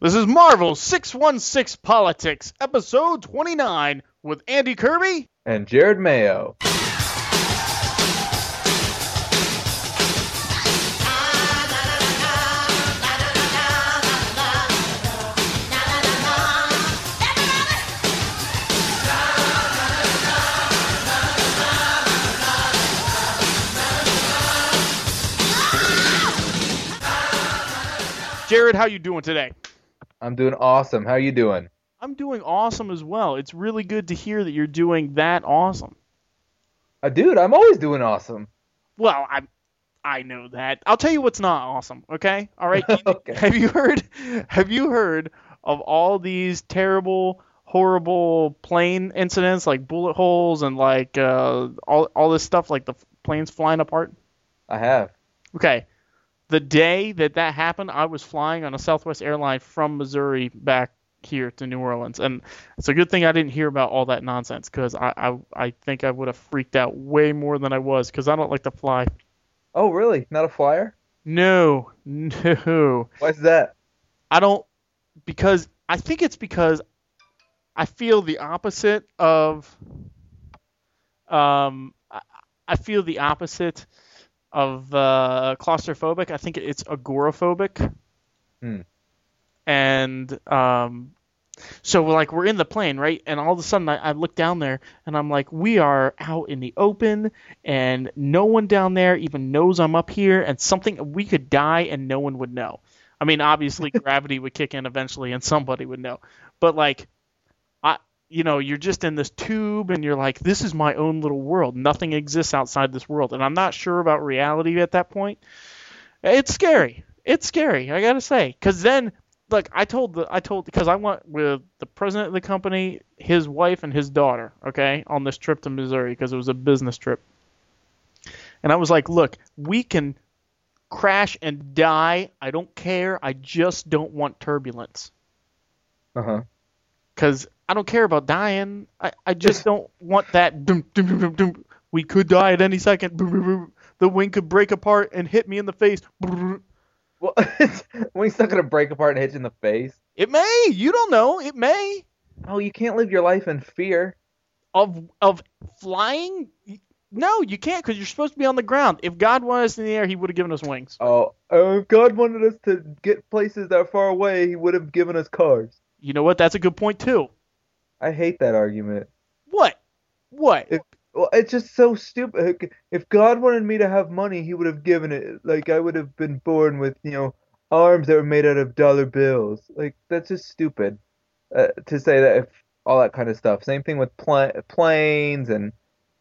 This is Marvel 616 Politics, episode 29, with Andy Kirby. and Jared Mayo. Jared, how you doing today? I'm doing awesome. How are you doing? I'm doing awesome as well. It's really good to hear that you're doing that awesome. Uh, dude, I'm always doing awesome. Well, I I know that. I'll tell you what's not awesome, okay? All right. Okay. Have you heard have you heard of all these terrible horrible plane incidents like bullet holes and like uh, all all this stuff like the planes flying apart? I have. Okay. The day that that happened, I was flying on a Southwest airline from Missouri back here to New Orleans, and it's a good thing I didn't hear about all that nonsense because I, I I think I would have freaked out way more than I was because I don't like to fly. Oh, really? Not a flyer? No, no, Why's that? I don't because I think it's because I feel the opposite of um I, I feel the opposite of uh, claustrophobic. I think it's agoraphobic. Hmm. And um so like we're in the plane, right? And all of a sudden I, I look down there and I'm like, we are out in the open and no one down there even knows I'm up here and something we could die and no one would know. I mean, obviously gravity would kick in eventually and somebody would know. But like you know, you're just in this tube and you're like, this is my own little world. Nothing exists outside this world. And I'm not sure about reality at that point. It's scary. It's scary, I got to say. Cuz then look, I told the I told because I went with the president of the company, his wife and his daughter, okay, on this trip to Missouri because it was a business trip. And I was like, look, we can crash and die. I don't care. I just don't want turbulence Uh huh. because I don't care about dying. I, I just don't want that. Dum, dum, dum, dum. We could die at any second. The wing could break apart and hit me in the face. Well, wing's not gonna break apart and hit you in the face. It may. You don't know. It may. Oh, you can't live your life in fear. Of of flying. No, you can't because you're supposed to be on the ground. If God wanted us in the air, He would have given us wings. Oh, uh, if God wanted us to get places that far away, He would have given us cars. You know what? That's a good point too. I hate that argument. What? What? If- Well, it's just so stupid. If God wanted me to have money, He would have given it. Like I would have been born with, you know, arms that were made out of dollar bills. Like that's just stupid uh, to say that. If all that kind of stuff. Same thing with pla- planes and,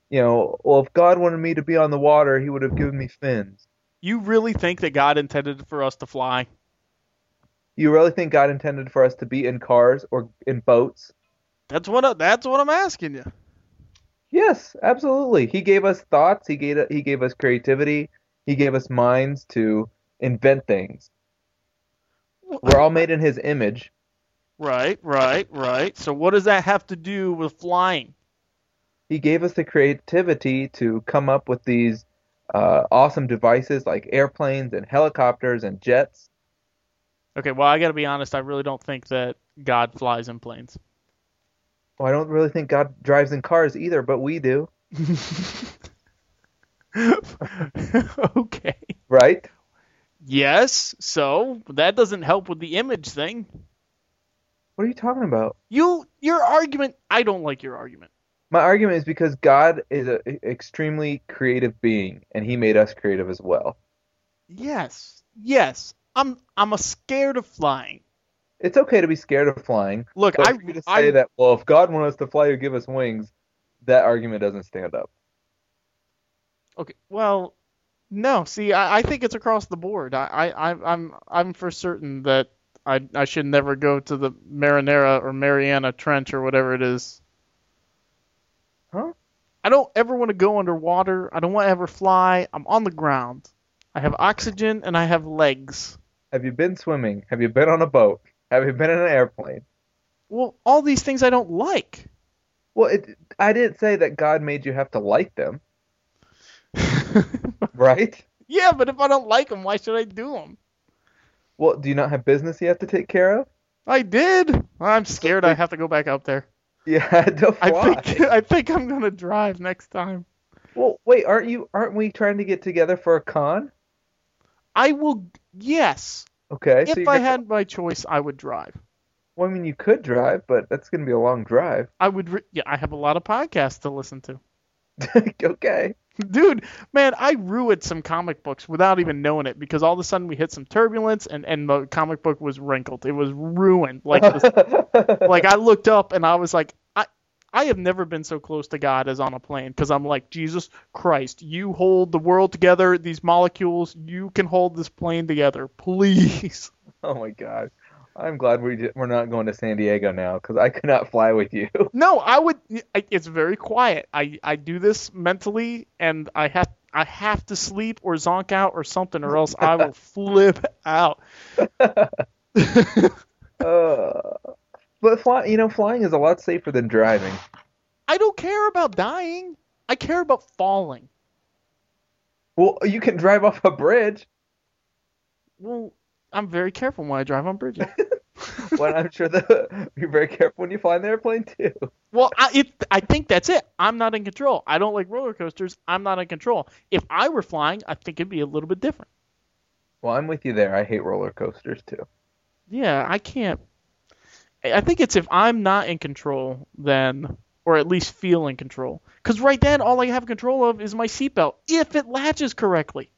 you know, well, if God wanted me to be on the water, He would have given me fins. You really think that God intended for us to fly? You really think God intended for us to be in cars or in boats? That's what. I, that's what I'm asking you. Yes, absolutely. He gave us thoughts. He gave he gave us creativity. He gave us minds to invent things. We're all made in His image. Right, right, right. So what does that have to do with flying? He gave us the creativity to come up with these uh, awesome devices like airplanes and helicopters and jets. Okay, well, I got to be honest. I really don't think that God flies in planes. Well, I don't really think God drives in cars either, but we do, okay. right? Yes. So that doesn't help with the image thing. What are you talking about? You, your argument. I don't like your argument. My argument is because God is an extremely creative being, and He made us creative as well. Yes, yes. I'm, I'm a scared of flying. It's okay to be scared of flying. Look, I, for to say I, that, well, if God wanted us to fly or give us wings, that argument doesn't stand up. Okay. Well, no. See, I, I think it's across the board. I, I, I- I'm, I'm for certain that I, I should never go to the Marinera or Mariana Trench or whatever it is. Huh? I don't ever want to go underwater. I don't want to ever fly. I'm on the ground. I have oxygen and I have legs. Have you been swimming? Have you been on a boat? Have you been in an airplane? Well, all these things I don't like. Well, it, I didn't say that God made you have to like them, right? yeah, but if I don't like them, why should I do them? Well, do you not have business you have to take care of? I did. I'm scared I have to go back up there. Yeah, I fly. think I think I'm gonna drive next time. Well, wait, aren't you? Aren't we trying to get together for a con? I will. Yes. Okay, if you're I had my choice, I would drive. Well, I mean, you could drive, but that's going to be a long drive. I would. Re- yeah, I have a lot of podcasts to listen to. okay. Dude, man, I ruined some comic books without even knowing it because all of a sudden we hit some turbulence and, and the comic book was wrinkled. It was ruined. Like this, like I looked up and I was like, I have never been so close to God as on a plane because I'm like, Jesus Christ, you hold the world together, these molecules, you can hold this plane together, please. oh my god. I'm glad we j- we're not going to San Diego now because I could not fly with you. No, I would. I, it's very quiet. I I do this mentally, and I have I have to sleep or zonk out or something, or else I will flip out. Uh, but fly, you know, flying is a lot safer than driving. I don't care about dying. I care about falling. Well, you can drive off a bridge. Well, I'm very careful when I drive on bridges. Well, I'm sure that you're very careful when you fly in the airplane too. well, I it, I think that's it. I'm not in control. I don't like roller coasters. I'm not in control. If I were flying, I think it'd be a little bit different. Well, I'm with you there. I hate roller coasters too. Yeah, I can't. I think it's if I'm not in control, then, or at least feel in control. Because right then, all I have control of is my seatbelt, if it latches correctly.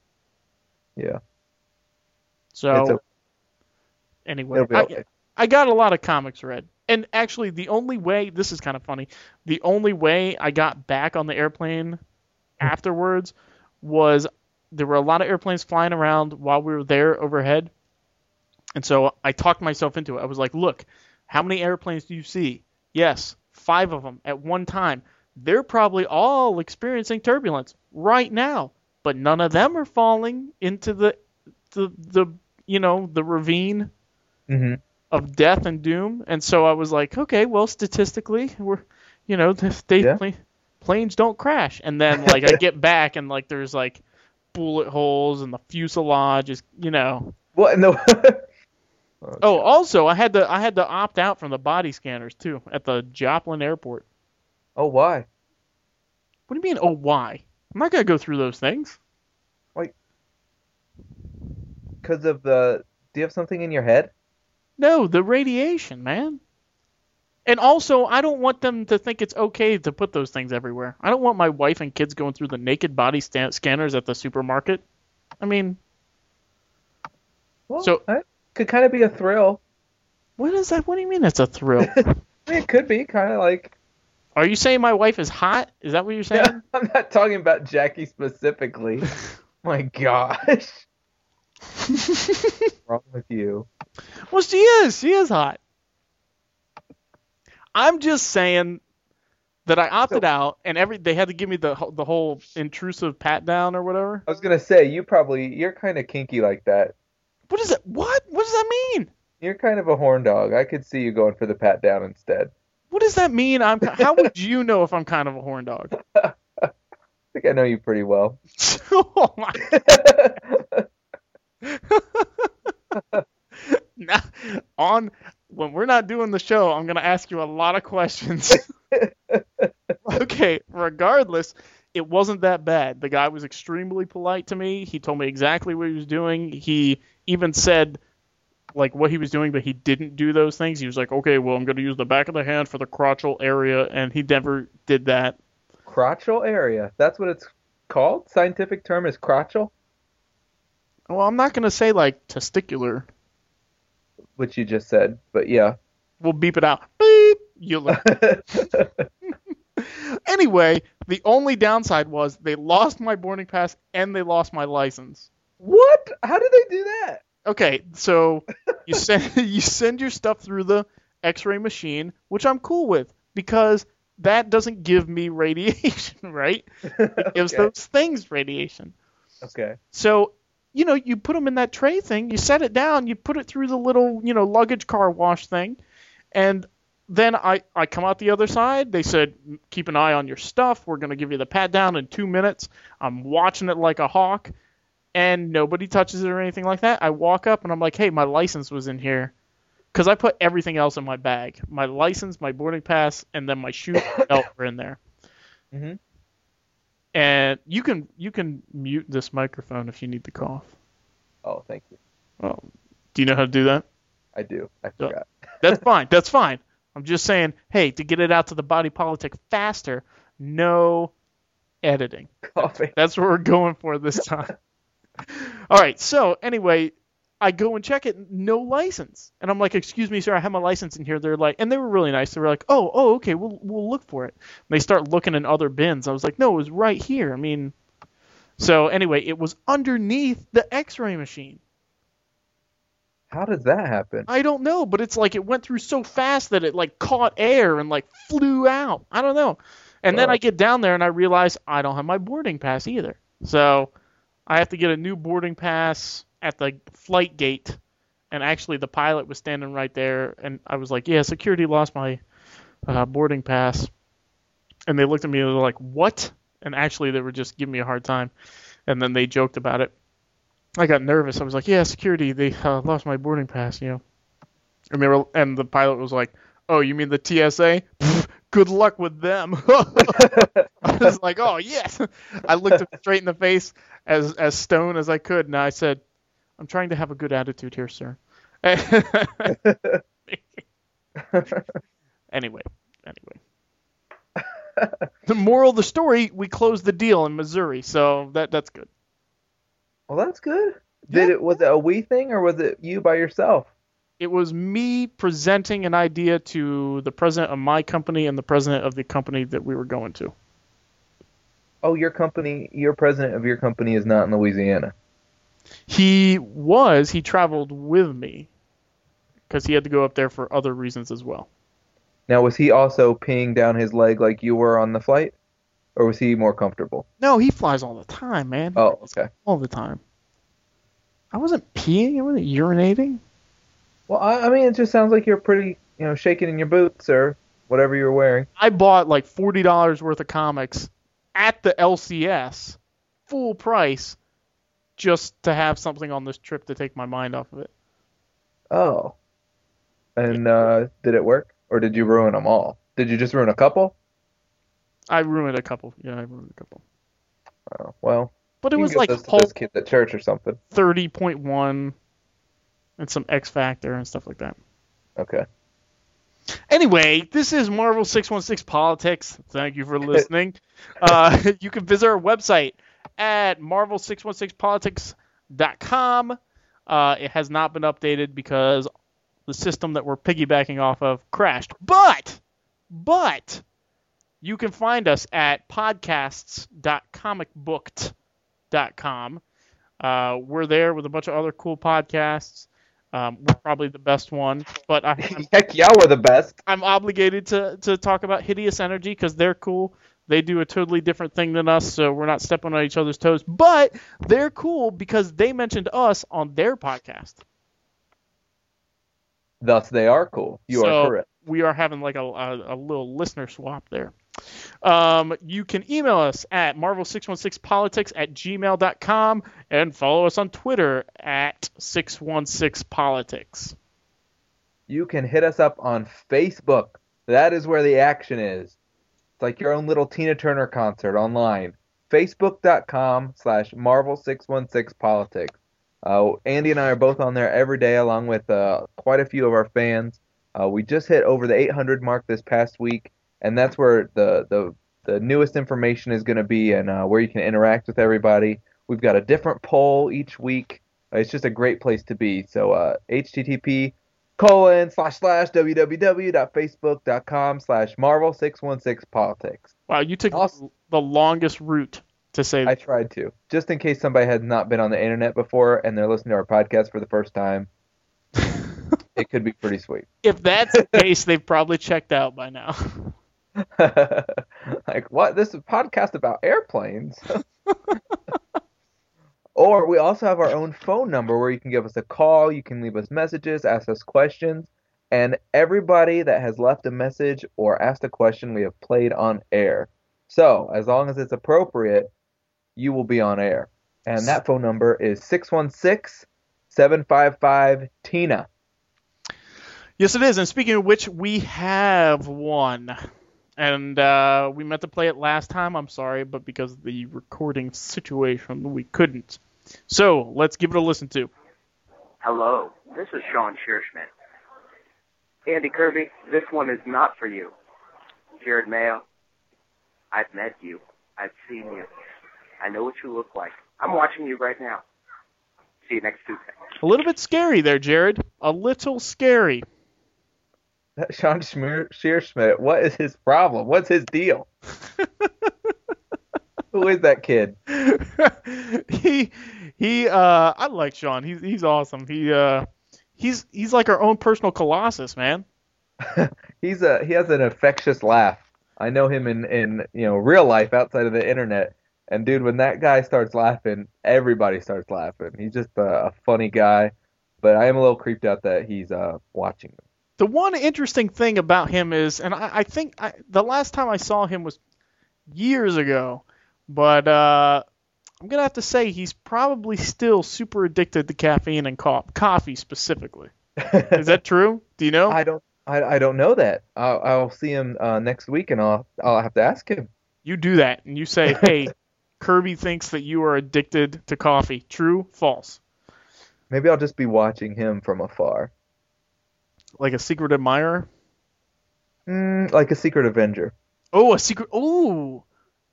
Yeah. So, anyway, It'll I. I got a lot of comics read. And actually, the only way, this is kind of funny, the only way I got back on the airplane hmm. afterwards was there were a lot of airplanes flying around while we were there overhead. And so I talked myself into it. I was like, look, how many airplanes do you see? Yes, five of them at one time. They're probably all experiencing turbulence right now, but none of them are falling into the the, the you know the ravine hmm of death and doom. And so I was like, okay, well, statistically, we're, you know, they Yeah. pla- planes don't crash. And then like I get back and like there's like bullet holes and the fuselage is, you know. Well, and the Oh, oh also I had to I had to opt out from the body scanners too at the Joplin Airport. oh, why? What do you mean? Oh, why? I'm not gonna go through those things. Because of the. Do you have something in your head? No, the radiation, man. And also, I don't want them to think it's okay to put those things everywhere. I don't want my wife and kids going through the naked body scanners at the supermarket. I mean, Well, So- that could kind of be a thrill. what is that? What do you mean it's a thrill? It could be kind of like. Are you saying my wife is hot? Is that what you're saying? I'm not talking about Jackie specifically. My gosh. What's wrong with you? Well, she is. She is hot. I'm just saying that I opted So- out, and every they had to give me the the whole intrusive pat down or whatever. I was gonna say you probably you're kind of kinky like that. What is it? What? What does that mean? You're kind of a horn dog. I could see you going for the pat down instead. What does that mean? I'm. How would you know if I'm kind of a horn dog? I think I know you pretty well. oh my Now, on when we're not doing the show, I'm gonna ask you a lot of questions. okay, regardless, it wasn't that bad. The guy was extremely polite to me. He told me exactly what he was doing. He even said like what he was doing, but he didn't do those things. He was like, "Okay, well, I'm gonna use the back of the hand for the crotchal area," and he never did that. Crotchal area. That's what it's called. Scientific term is crotchal, Well, I'm not gonna say like testicular. which you just said, but yeah. We'll beep it out. Beep. You learn. anyway, the only downside was they lost my boarding pass and they lost my license. What? How did they do that? Okay, so you send you send your stuff through the X-ray machine, which I'm cool with because that doesn't give me radiation, right? It gives okay. those things radiation. okay. So, you know, you put them in that tray thing, you set it down, you put it through the little, you know, luggage car wash thing, and then I, I come out the other side. They said, keep an eye on your stuff. We're going to give you the pat down in two minutes. I'm watching it like a hawk, and nobody touches it or anything like that. I walk up and I'm like, hey, my license was in here. because I put everything else in my bag. My license, my boarding pass, and then my shoe belt were in there. hmm And you can you can mute this microphone if you need to cough. Oh, thank you. Well, do you know how to do that? I do. I forgot. That's fine. That's fine. I'm just saying, hey, to get it out to the body politic faster, no editing. Coughing. That's what we're going for this time. All right. So anyway, I go and check it. No license, and I'm like, "Excuse me, sir, I have my license in here." They're like, and they were really nice. They were like, "Oh, oh, okay, we'll we'll look for it." And they start looking in other bins. I was like, "No, it was right here." I mean, so anyway, it was underneath the X-ray machine. How did that happen? I don't know, but it's like it went through so fast that it like caught air and like flew out. I don't know. And then I get down there and I realize I don't have my boarding pass either. So I have to get a new boarding pass at the flight gate. And actually, the pilot was standing right there, and I was like, "Yeah, security lost my uh, boarding pass." And they looked at me and they were like, "What?" And actually, they were just giving me a hard time. And then they joked about it. I got nervous. I was like, "Yeah, security, they uh, lost my boarding pass," you know. And they were, and the pilot was like, "Oh, you mean the TSA? Good luck with them." I was like, "Oh yes." I looked him straight in the face, as as stone as I could, and I said, "I'm trying to have a good attitude here, sir." anyway, anyway. The moral of the story: we closed the deal in Missouri, so that that's good. well, that's good. Did Yeah. it was it a we thing or was it you by yourself? It was me presenting an idea to the president of my company and the president of the company that we were going to. Oh, your company, your president of your company is not in Louisiana. He was, he traveled with me because he had to go up there for other reasons as well. Now, was he also peeing down his leg like you were on the flight, or was he more comfortable? No, he flies all the time, man. Oh, okay. All the time. I wasn't peeing, I wasn't urinating. Well, I, I mean, it just sounds like you're pretty, you know, shaking in your boots or whatever you're wearing. I bought like $40 worth of comics at the LCS, full price, just to have something on this trip to take my mind off of it. Oh. And uh, did it work, or did you ruin them all? Did you just ruin a couple? I ruined a couple. Yeah, I ruined a couple. Oh, well, But it was like Hulk those kids at church or something. 30.1 and some X Factor and stuff like that. Okay. Anyway, this is Marvel 616 Politics. Thank you for listening. uh, you can visit our website at marvel616politics.com. Uh, it has not been updated because the system that we're piggybacking off of crashed. But, but, you can find us at podcasts.comicbooked.com. Uh, we're there with a bunch of other cool podcasts. Um, we're probably the best one, but I, I'm Heck yeah, we're the best. I'm obligated to, to talk about Hideous Energy because they're cool. They do a totally different thing than us, so we're not stepping on each other's toes. But they're cool because they mentioned us on their podcast. Thus, they are cool. You So- are correct. We are having like a, a, a little listener swap there. Um, you can email us at marvel616politics at gmail.com and follow us on Twitter at 616politics. You can hit us up on Facebook. That is where the action is. It's like your own little Tina Turner concert online. Facebook.com slash Marvel616Politics. Uh, Andy and I are both on there every day, along with uh, quite a few of our fans. Uh, we just hit over the 800 mark this past week, and that's where the the, the newest information is going to be and uh, where you can interact with everybody. We've got a different poll each week. It's just a great place to be. So uh, HTTP colon slash slash www.facebook.com slash Marvel 616 Politics. Wow, you took Awesome. the longest route to say I tried to, just in case somebody has not been on the internet before and they're listening to our podcast for the first time. it could be pretty sweet. if that's the case, they've probably checked out by now. like what? This is a podcast about airplanes. or we also have our own phone number where you can give us a call, you can leave us messages, ask us questions, and everybody that has left a message or asked a question we have played on air. So, as long as it's appropriate, you will be on air. And that phone number is 616 755 Tina. Yes, it is. And speaking of which, we have one. And uh, we meant to play it last time. I'm sorry, but because of the recording situation, we couldn't. So let's give it a listen to. Hello, this is Sean Shearschmidt. Andy Kirby, this one is not for you. Jared Mayo, I've met you. I've seen you. I know what you look like. I'm watching you right now. See you next Tuesday. A little bit scary there, Jared. A little scary. Sean Schmier- Shearschmidt, what is his problem? What's his deal? Who is that kid? he he uh I like Sean. He's he's awesome. He uh he's he's like our own personal colossus, man. He's a he has an infectious laugh. I know him in in you know real life outside of the internet. And dude, when that guy starts laughing, everybody starts laughing. He's just a, a funny guy. But I am a little creeped out that he's uh watching them. The one interesting thing about him is, and I, I think I, the last time I saw him was years ago, but uh, I'm gonna have to say he's probably still super addicted to caffeine and co- coffee specifically. Is that true? Do you know? I don't I, I don't know that. I'll, I'll see him uh, next week and I'll I'll have to ask him. You do that and you say, "Hey, Kirby thinks that you are addicted to coffee." True? False? Maybe I'll just be watching him from afar. Like a secret admirer? Mm, like a secret Avenger. Oh, a secret. Oh,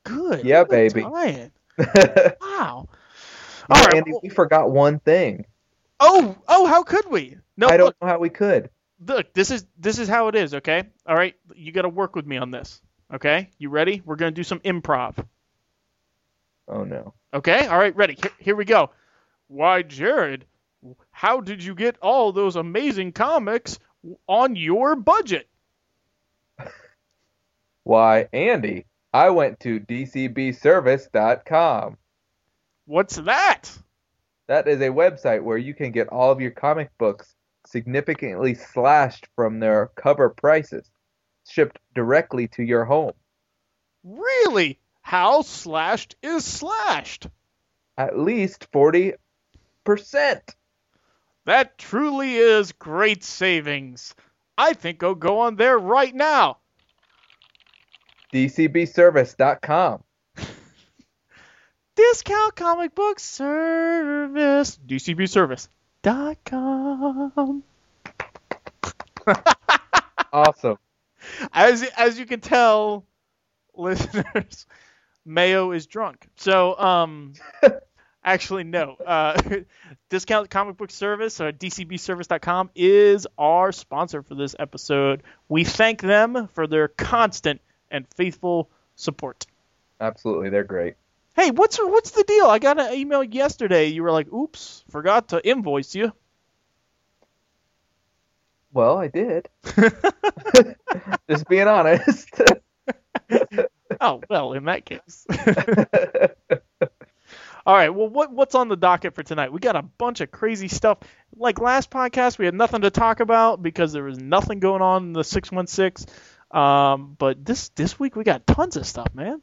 good. Yeah, What baby. Wow. All right. Andy, well- we forgot one thing. oh, oh, how could we? No, I don't look, know how we could. look. This is this is how it is. Okay. All right. You got to work with me on this. Okay. You ready? We're gonna do some improv. Oh no. Okay. All right. Ready. Here, here we go. Why, Jared? How did you get all those amazing comics on your budget? Why, Andy, I went to dcbservice.com. What's that? That is a website where you can get all of your comic books significantly slashed from their cover prices, shipped directly to your home. Really? How slashed is slashed? At least 40%. That truly is great savings. I think I'll go on there right now. dcbservice.com. Discount comic book service. DCBService.com. Awesome. As as you can tell, listeners, Mayo is drunk. So um, actually no. Uh, Discount comic book service or DCBService.com is our sponsor for this episode. We thank them for their constant and faithful support. Absolutely. They're great. Hey, what's what's the deal? I got an email yesterday. You were like, "Oops, forgot to invoice you." Well, I did. Just being honest. oh well, in that case. All right. Well, what what's on the docket for tonight? We got a bunch of crazy stuff. Like last podcast, we had nothing to talk about because there was nothing going on in the six one six. Um, but this this week we got tons of stuff, man.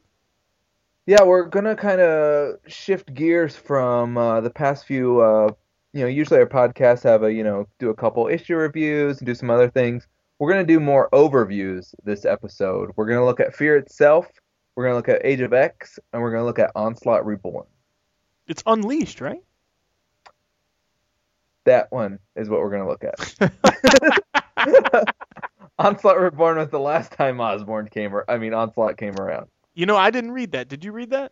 Yeah, we're gonna kind of shift gears from uh, the past few. Uh, you know, usually our podcasts have a you know do a couple issue reviews and do some other things. We're gonna do more overviews this episode. We're gonna look at Fear itself. We're gonna look at Age of X, and we're gonna look at Onslaught Reborn. It's unleashed, right? That one is what we're gonna look at. Onslaught Reborn was the last time Osborn came. Or, I mean, Onslaught came around. You know, I didn't read that. Did you read that?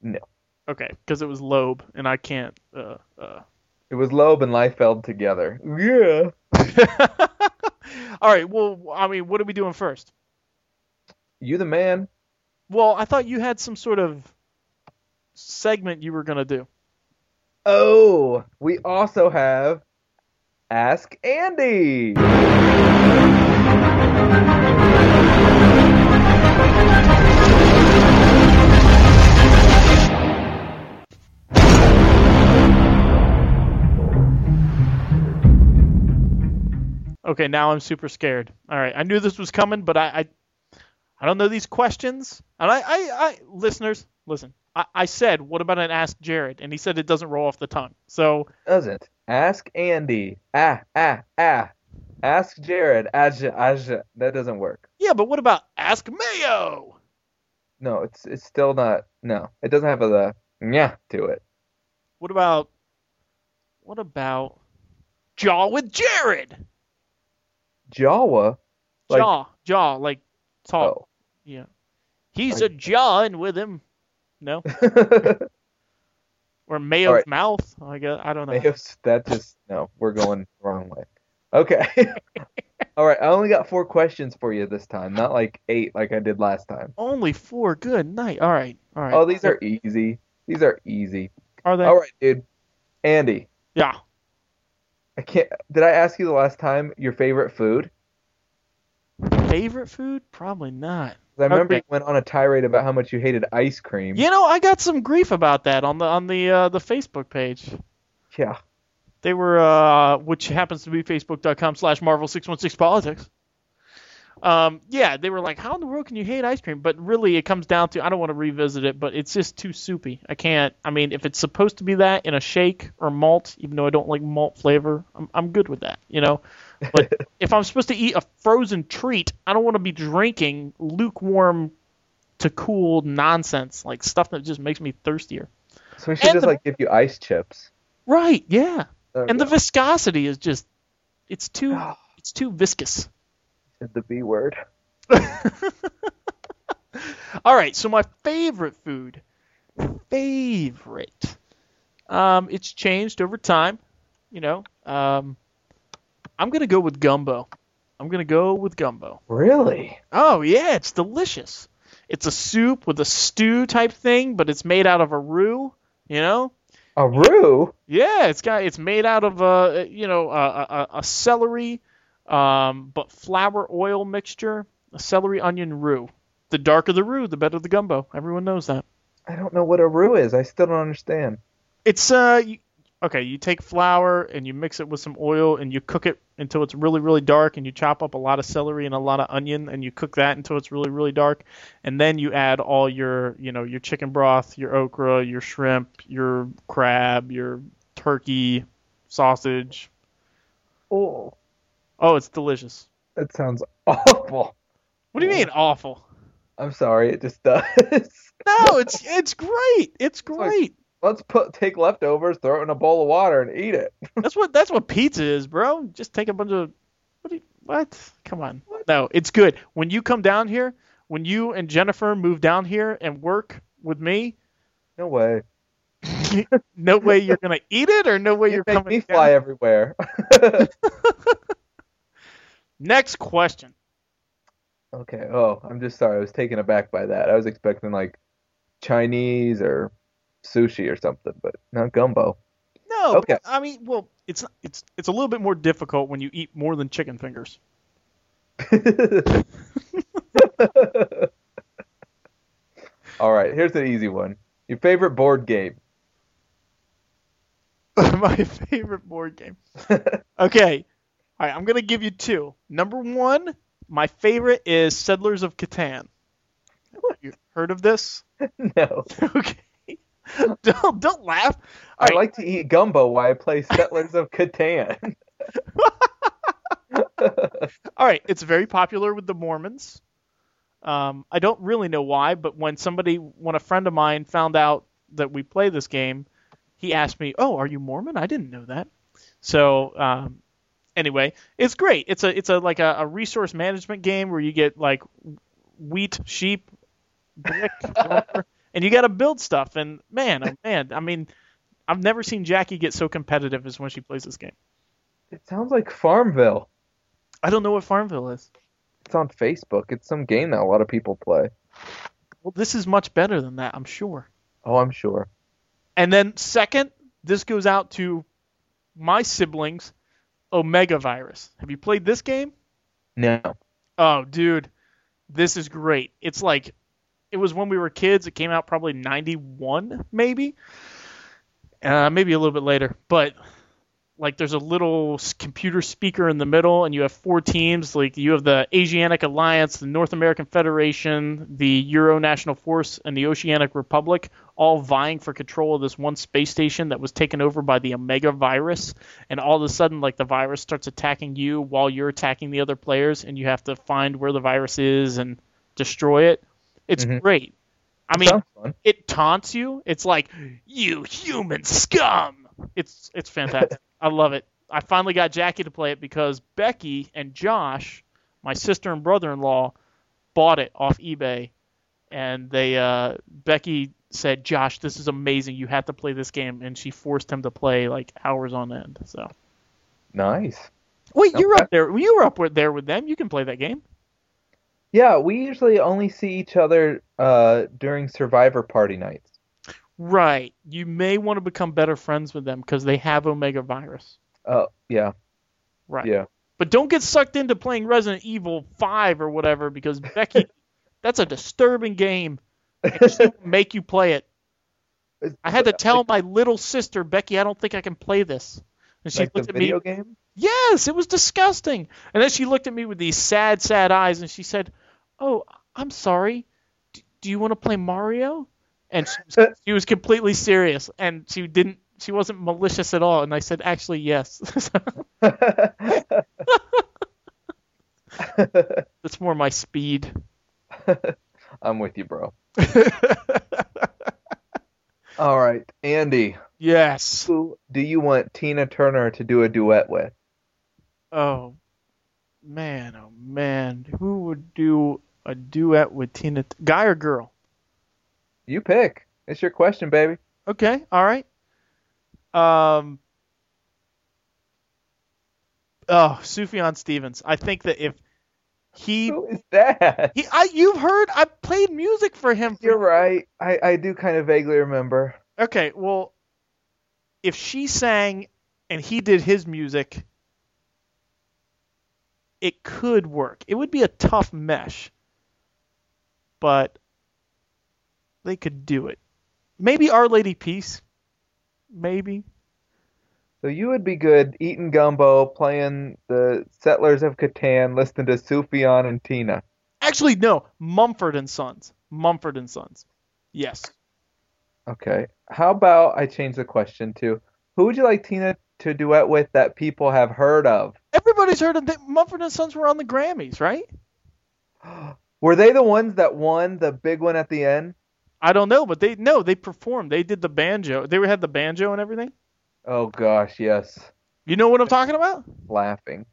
No. Okay, because it was Loeb, and I can't. Uh, uh. It was Loeb and Liefeld together. Yeah. All right. Well, I mean, what are we doing first? You the man. Well, I thought you had some sort of segment you were gonna do. Oh, we also have Ask Andy. Okay, now I'm super scared. All right, I knew this was coming, but I, I, I don't know these questions. And I, I, I listeners, listen. I, I said, what about an Ask Jared? And he said it doesn't roll off the tongue. So Doesn't. Ask Andy. Ah, ah, ah. Ask Jared. Aja, aja. That doesn't work. Yeah, but what about Ask Mayo? No, it's it's still not. No, it doesn't have a yeah to it. What about what about Jaw with Jared? Jawa. Like- jaw, jaw, like talk. Oh. Yeah. He's a jawing with him. No? Or Mayo's Alright. mouth. I guess I don't know. Mayos, that just no. We're going the wrong way. Okay. All right. I only got four questions for you this time, not like eight like I did last time. Only four. Good night. All right. All right. Oh, these are easy. These are easy. Are they? All right, dude. Andy, Yeah. I can't. Did I ask you the last time your favorite food? Favorite food? Probably not. I remember Okay. you went on a tirade about how much you hated ice cream. You know, I got some grief about that on the on the uh, the Facebook page. Yeah. They were, uh, which happens to be facebook.com slash marvel616politics. Um, yeah, they were like, how in the world can you hate ice cream? But really, it comes down to, I don't want to revisit it, but it's just too soupy. I can't, I mean, if it's supposed to be that in a shake or malt, even though I don't like malt flavor, I'm, I'm good with that, you know? But if I'm supposed to eat a frozen treat, I don't want to be drinking lukewarm to cool nonsense, like stuff that just makes me thirstier. So we should And just the- like give you ice chips. Right, yeah. There and the viscosity is just it's too it's too viscous Said the B word. all right so my favorite food favorite um it's changed over time you know um i'm gonna go with gumbo i'm gonna go with gumbo Really? oh yeah it's delicious it's a soup with a stew type thing but it's made out of a roux you know A roux? Yeah, it's got it's made out of a you know a, a, a celery, um, but flour oil mixture, a celery onion roux. The darker the roux, the better the gumbo. Everyone knows that. I don't know what a roux is. I still don't understand. It's uh you, okay. You take flour and you mix it with some oil and you cook it until it's really really dark and you chop up a lot of celery and a lot of onion and you cook that until it's really really dark and then you add all your you know your chicken broth, your okra, your shrimp, your crab, your turkey, sausage. Oh, Oh, it's delicious. that sounds awful. What do you mean awful? I'm sorry, it just does. No, it's it's great. It's like- great. Let's put take leftovers, throw it in a bowl of water, and eat it. That's what that's what pizza is, bro. Just take a bunch of what? Do you, what? Come on. No, it's good. When you come down here, when you and Jennifer move down here and work with me, No way. no way you're gonna eat it, or no way You you're make coming. me down. fly everywhere. Next question. okay. Oh, I'm just sorry. I was taken aback by that. I was expecting like Chinese or sushi or something, but not gumbo. No. Okay. but, I mean, well, it's it's it's a little bit more difficult when you eat more than chicken fingers. All right, here's an easy one. Your favorite board game? My favorite board game. Okay. All right, I'm going to give you two. Number one, my favorite is Settlers of Catan. You heard of this? no. okay. don't, don't laugh. I All right, like to eat gumbo while I play Settlers of Catan. all right, it's very popular with the Mormons. Um, I don't really know why, but when somebody, when a friend of mine found out that we play this game, he asked me, "Oh, are you Mormon? I didn't know that." So, um, anyway, it's great. It's a it's a like a, a resource management game where you get like wheat, sheep, brick, and you got to build stuff. And man, oh man, I mean, I've never seen Jackie get so competitive as when she plays this game. it sounds like Farmville. I don't know what Farmville is. It's on Facebook. It's some game that a lot of people play. Well, this is much better than that, I'm sure. Oh, I'm sure. And then second, this goes out to my siblings, Omega Virus. Have you played this game? No. Oh, dude, this is great. It's like it was when we were kids. It came out probably 91 maybe. Uh, maybe a little bit later, but like there's a little computer speaker in the middle, and you have four teams. Like you have the Asiatic Alliance, the North American Federation, the Euro National Force, and the Oceanic Republic, all vying for control of this one space station that was taken over by the Omega virus. And all of a sudden, like the virus starts attacking you while you're attacking the other players, and you have to find where the virus is and destroy it. It's Mhm. great. I mean, it taunts you. It's like, you human scum. It's it's fantastic. I love it. I finally got Jackie to play it because Becky and Josh, my sister and brother-in-law, bought it off eBay, and they uh, Becky said, "Josh, this is amazing. You have to play this game," and she forced him to play like hours on end. So Nice. wait, you're up there. You were up there with them. You can play that game. Yeah, we usually only see each other uh, during Survivor party nights. Right. You may want to become better friends with them because they have Omega virus. Oh, yeah, Right. yeah. But don't get sucked into playing Resident Evil 5 or whatever because Becky, that's a disturbing game. Make you play it. I had to tell my little sister, Becky, I don't think I can play this. And she like the looked at me. video game. Yes, it was disgusting. And then she looked at me with these sad, sad eyes and she said, Oh, I'm sorry. D- do you want to play Mario? And she was, she was completely serious and she didn't. She wasn't malicious at all. And I said, Actually, yes. That's more my speed. I'm with you, bro. All right, Andy, yes. who do you want Tina Turner to do a duet with? Oh man, oh man, who would do a duet with Tina? Guy or girl? You pick. It's your question, baby. Okay, all right. Um. Oh, Sufjan Stevens. I think that if he, Who is that? he, I, you've heard, I played music for him. For, You're right. I, I do kind of vaguely remember. Okay, well, if she sang and he did his music, it could work. It would be a tough mesh, but they could do it. Maybe Our Lady Peace. Maybe. So you would be good eating gumbo, playing the Settlers of Catan, listening to Sufjan and Tina. Actually, no. Mumford and Sons. Mumford and Sons. Yes. Okay. How about I change the question to who would you like Tina to duet with that people have heard of? Everybody's heard of that. Mumford and Sons were on the Grammys, right? Were they the ones that won the big one at the end? I don't know, but they no, they performed. They did the banjo. They had the banjo and everything. Oh gosh, yes. You know what I'm talking about? Laughing.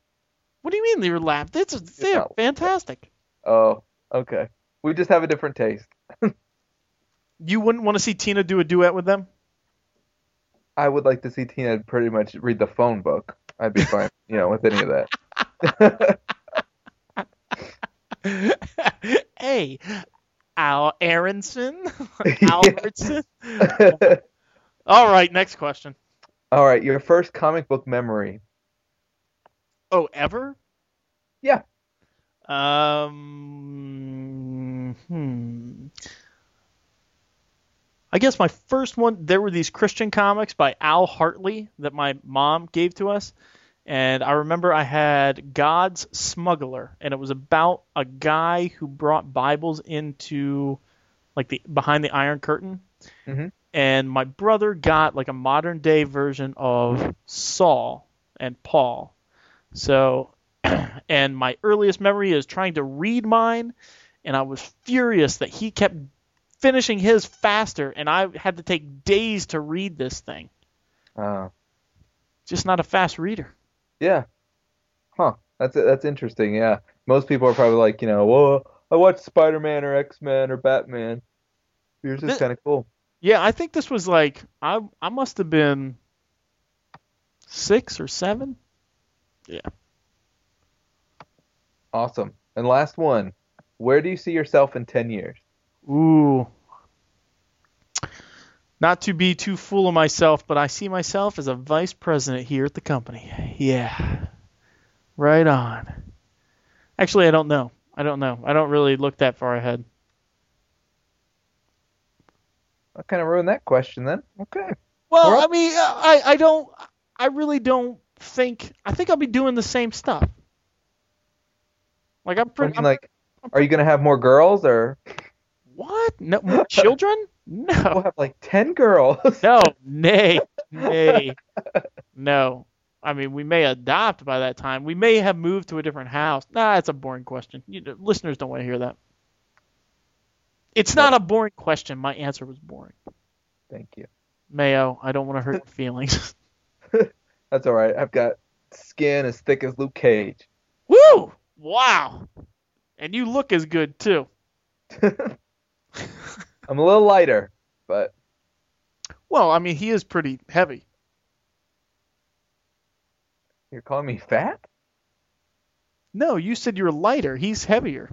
What do you mean they were laughing? It's they're fantastic. Oh, okay. We just have a different taste. You wouldn't want to see Tina do a duet with them? I would like to see Tina pretty much read the phone book. I'd be fine, you know, with any of that. hey, Al Aronson, Albertson. All right, next question. All right, your first comic book memory. Oh, ever? Yeah. Um. Hmm. I guess my first one. There were these Christian comics by Al Hartley that my mom gave to us, and I remember I had God's Smuggler, and it was about a guy who brought Bibles into, like the behind the Iron Curtain. Mhm. And my brother got like a modern day version of Saul and Paul. So and my earliest memory is trying to read mine and I was furious that he kept finishing his faster and I had to take days to read this thing. Uh, Just not a fast reader. Yeah. Huh. That's that's interesting. Yeah. Most people are probably like, you know, well, I watched Spider-Man or X-Men or Batman. Yours is kind of cool. Yeah, I think this was like I I must have been 6 or 7. Yeah. Awesome. And last one. Where do you see yourself in 10 years? Ooh. Not to be too full of myself, but I see myself as a vice president here at the company. Yeah. Right on. Actually, I don't know. I don't know. I don't really look that far ahead. I kind of ruined that question then. Okay. Well, I mean, uh, I I don't I really don't think. I think I'll be doing the same stuff. Like I'm pretty. I'm- like, are you gonna have more girls or what? No more children? we'll have like ten girls? no, nay, nay, no. I mean, we may adopt by that time. We may have moved to a different house. Nah, that's a boring question. You know, listeners don't want to hear that. It's not a boring question. My answer was boring. Thank you. Mayo, I don't want to hurt your feelings. That's all right. I've got skin as thick as Luke Cage. Woo! Wow. And you look as good too. I'm a little lighter, but Well, I mean, he is pretty heavy. you're calling me fat? No, you said you're lighter. He's heavier.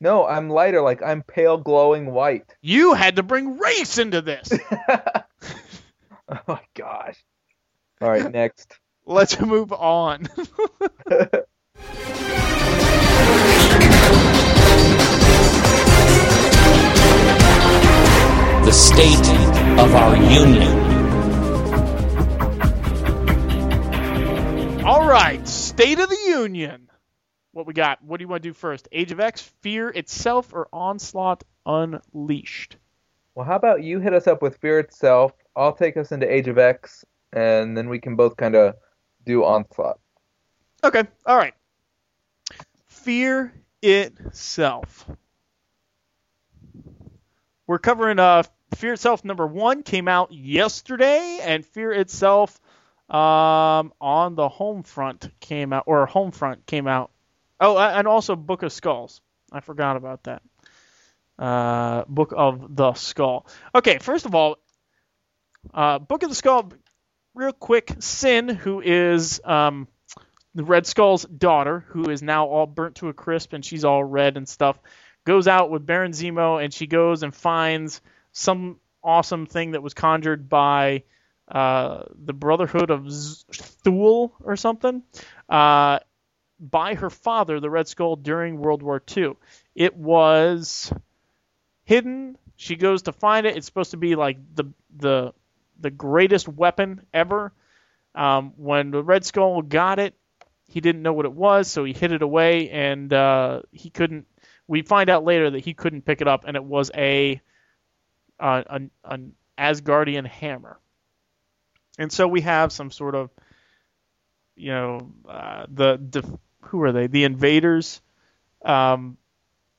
No, I'm lighter. Like I'm pale, glowing white. You had to bring race into this. oh my gosh. All right, next. Let's move on. state of our union. All right, State of the Union. What we got? What do you want to do first? Age of X, Fear itself, or Onslaught Unleashed? Well, how about you hit us up with Fear itself? I'll take us into Age of X, and then we can both kind of do Onslaught. Okay, all right. Fear itself. We're covering uh Fear itself number one came out yesterday, and Fear itself um on the home front came out or home front came out. Oh, and also Book of Skulls. I forgot about that. Uh, Book of the Skull. Okay, first of all, uh, Book of the Skull. Real quick, Sin, who is um, the Red Skull's daughter, who is now all burnt to a crisp and she's all red and stuff, goes out with Baron Zemo and she goes and finds some awesome thing that was conjured by uh, the Brotherhood of Thule or something uh, by her father, the Red Skull, during World War II. It was hidden. She goes to find it. It's supposed to be like the the the greatest weapon ever. Um, when the Red Skull got it, he didn't know what it was, so he hid it away, and uh, he couldn't. We find out later that he couldn't pick it up, and it was a uh, an, an Asgardian hammer. And so we have some sort of, you know, uh, the, the who are they? The invaders, um,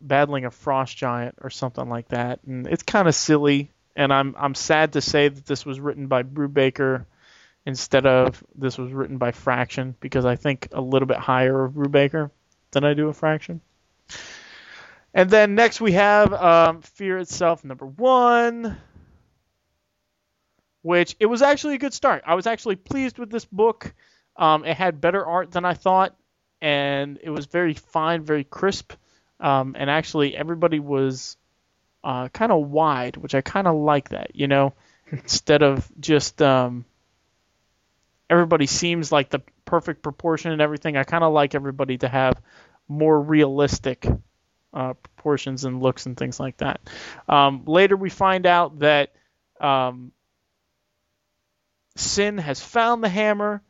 battling a frost giant or something like that, and it's kind of silly. And I'm I'm sad to say that this was written by Brubaker instead of this was written by Fraction because I think a little bit higher of Brubaker than I do of Fraction. And then next we have um, Fear itself, number one, which it was actually a good start. I was actually pleased with this book. Um, it had better art than I thought, and it was very fine, very crisp. Um, and actually, everybody was uh, kind of wide, which I kind of like that, you know, instead of just um, everybody seems like the perfect proportion and everything. I kind of like everybody to have more realistic uh, proportions and looks and things like that. Um, later, we find out that um, Sin has found the hammer.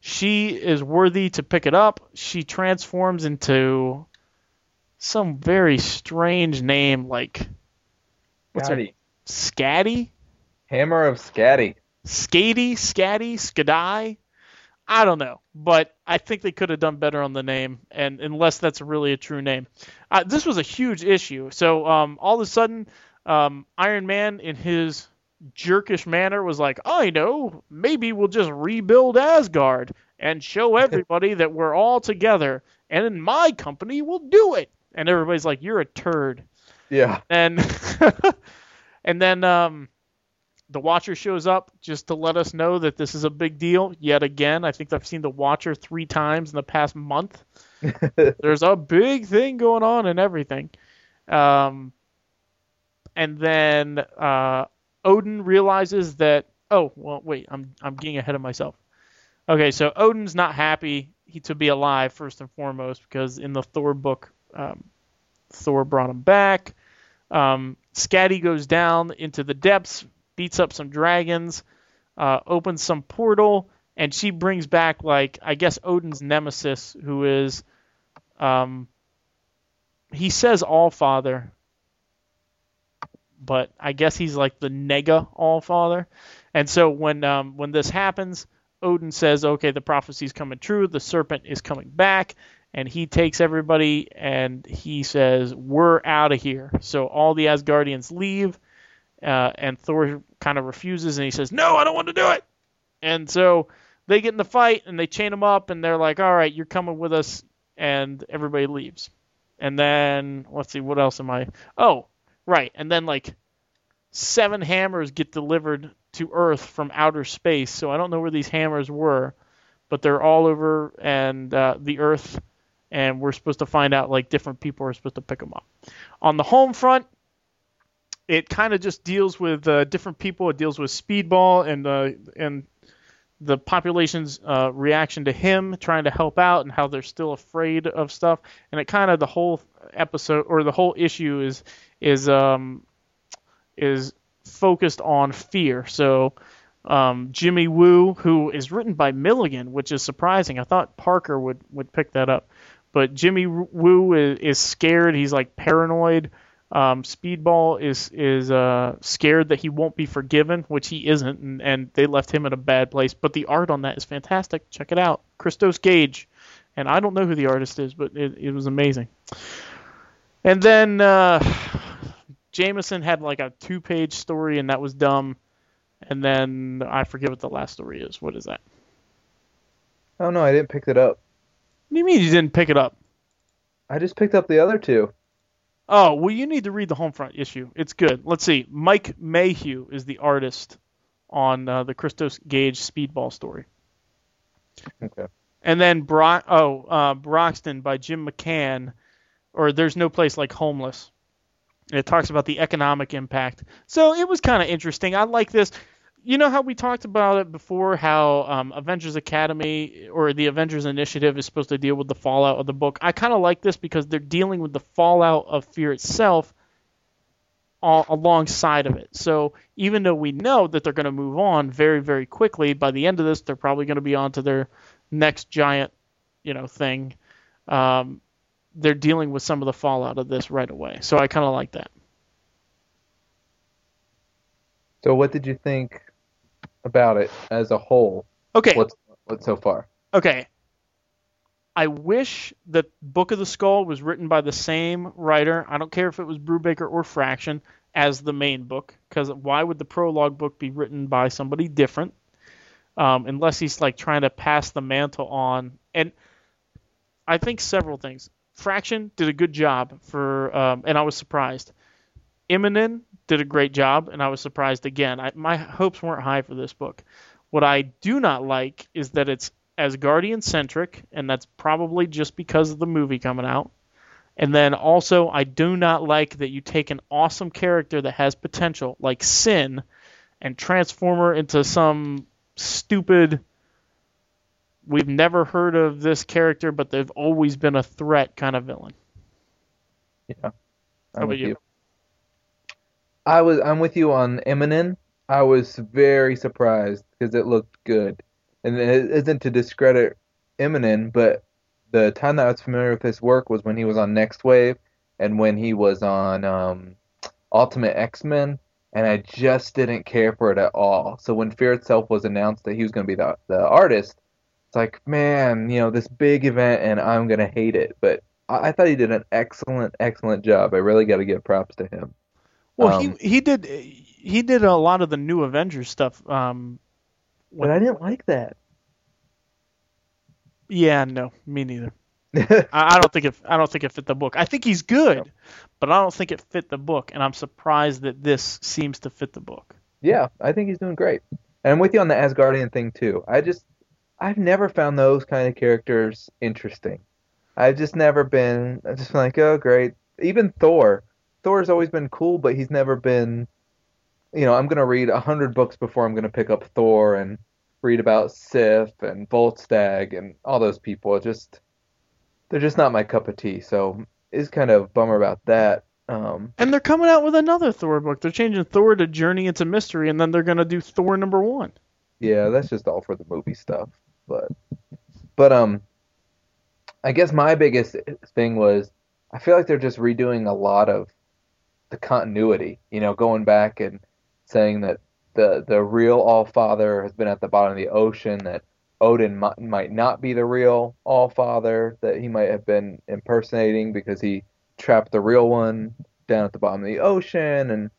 She is worthy to pick it up. She transforms into some very strange name, like what's her Scatty. Scatty, Hammer of Scatty. Skady, Scatty, Skadai. I don't know, but I think they could have done better on the name, and unless that's really a true name. Uh, this was a huge issue. So um, all of a sudden, um, Iron Man, in his jerkish manner, was like, "I know, maybe we'll just rebuild Asgard and show everybody that we're all together, and in my company, we'll do it." And everybody's like, "You're a turd." Yeah. and and then um, the Watcher shows up just to let us know that this is a big deal yet again. I think I've seen the Watcher three times in the past month. There's a big thing going on and everything. Um, and then uh, Odin realizes that. Oh well, wait, I'm I'm getting ahead of myself. Okay, so Odin's not happy he to be alive first and foremost because in the Thor book, um, Thor brought him back. Um, Scatty goes down into the depths, beats up some dragons. uh, opens some portal, and she brings back like I guess Odin's nemesis, who is, um, he says All Father, but I guess he's like the Nega All Father. And so when um, when this happens, Odin says, "Okay, the prophecy's coming true. The serpent is coming back." And he takes everybody and he says, "We're out of here." So all the Asgardians leave, uh, and Thor kind of refuses and he says, "No, I don't want to do it." And so they get in the fight and they chain him up and they're like, "All right, you're coming with us," and everybody leaves. And then let's see, what else am I? Oh, right. And then like seven hammers get delivered to Earth from outer space. So I don't know where these hammers were, but they're all over and uh, the Earth, and we're supposed to find out like different people are supposed to pick them up. On the home front, it kind of just deals with uh, different people. It deals with Speedball and uh, and the population's uh, reaction to him trying to help out and how they're still afraid of stuff. And it kind of the whole episode or the whole issue is is um is focused on fear. So um, Jimmy Woo, who is written by Milligan, which is surprising. I thought Parker would would pick that up, but Jimmy Woo is, is scared. He's like paranoid. Um, Speedball is is uh, scared that he won't be forgiven, which he isn't, and, and they left him in a bad place. But the art on that is fantastic. Check it out, Christos Gage, and I don't know who the artist is, but it, it was amazing. And then uh, Jameson had like a two-page story, and that was dumb. And then I forget what the last story is. What is that? Oh no, I didn't pick it up. What do you mean you didn't pick it up? I just picked up the other two. Oh, well, you need to read the Homefront issue. It's good. Let's see. Mike Mayhew is the artist on uh, the Christos Gage Speedball story. Okay. And then Bro- oh, uh, Broxton by Jim McCann, or There's No Place Like Homeless. It talks about the economic impact. So it was kind of interesting. I like this. You know how we talked about it before, how um, Avengers Academy or the Avengers Initiative is supposed to deal with the fallout of the book. I kind of like this because they're dealing with the fallout of Fear itself all, alongside of it. So even though we know that they're going to move on very, very quickly, by the end of this, they're probably going to be on to their next giant, you know, thing. Um, they're dealing with some of the fallout of this right away. So I kind of like that. So what did you think about it as a whole? Okay. What's what's so far? Okay. I wish that Book of the Skull was written by the same writer. I don't care if it was Brubaker or Fraction as the main book, because why would the prologue book be written by somebody different? Um, unless he's like trying to pass the mantle on. And I think several things. Fraction did a good job for, um, and I was surprised. Immonen did a great job, and I was surprised again. I, my hopes weren't high for this book. What I do not like is that it's Asgardian centric, and that's probably just because of the movie coming out. And then also, I do not like that you take an awesome character that has potential, like Sin, and transform her into some stupid. We've never heard of this character, but they've always been a threat kind of villain. Yeah. How I'm about you? you. I was I'm with you on Immonen. I was very surprised because it looked good, and it isn't to discredit Immonen, but the time that I was familiar with his work was when he was on Next Wave and when he was on um, Ultimate X Men, and I just didn't care for it at all. So when Fear itself was announced that he was going to be the the artist, it's like man, you know this big event, and I'm gonna hate it. But I, I thought he did an excellent, excellent job. I really got to give props to him. Well, Um, he he did he did a lot of the new Avengers stuff. Um, But I didn't like that. yeah, no, me neither. I, I don't think it I don't think it fit the book. I think he's good, but I don't think it fit the book, and I'm surprised that this seems to fit the book. yeah, I think he's doing great. And I'm with you on the Asgardian thing too. I just I've never found those kind of characters interesting. I've just never been I've just been like, oh great. Even Thor. Thor's always been cool, but he's never been you know, I'm gonna read a hundred books before I'm gonna pick up Thor and read about Sif and Volstagg and all those people. It just they're just not my cup of tea. So it's kind of a bummer about that. Um, And they're coming out with another Thor book. They're changing Thor to Journey into Mystery, and then they're gonna do Thor number one. Yeah, that's just all for the movie stuff. But but um I guess my biggest thing was I feel like they're just redoing a lot of the continuity, you know, going back and saying that the the real All Father has been at the bottom of the ocean, that Odin might, might not be the real All Father, that he might have been impersonating because he trapped the real one down at the bottom of the ocean, and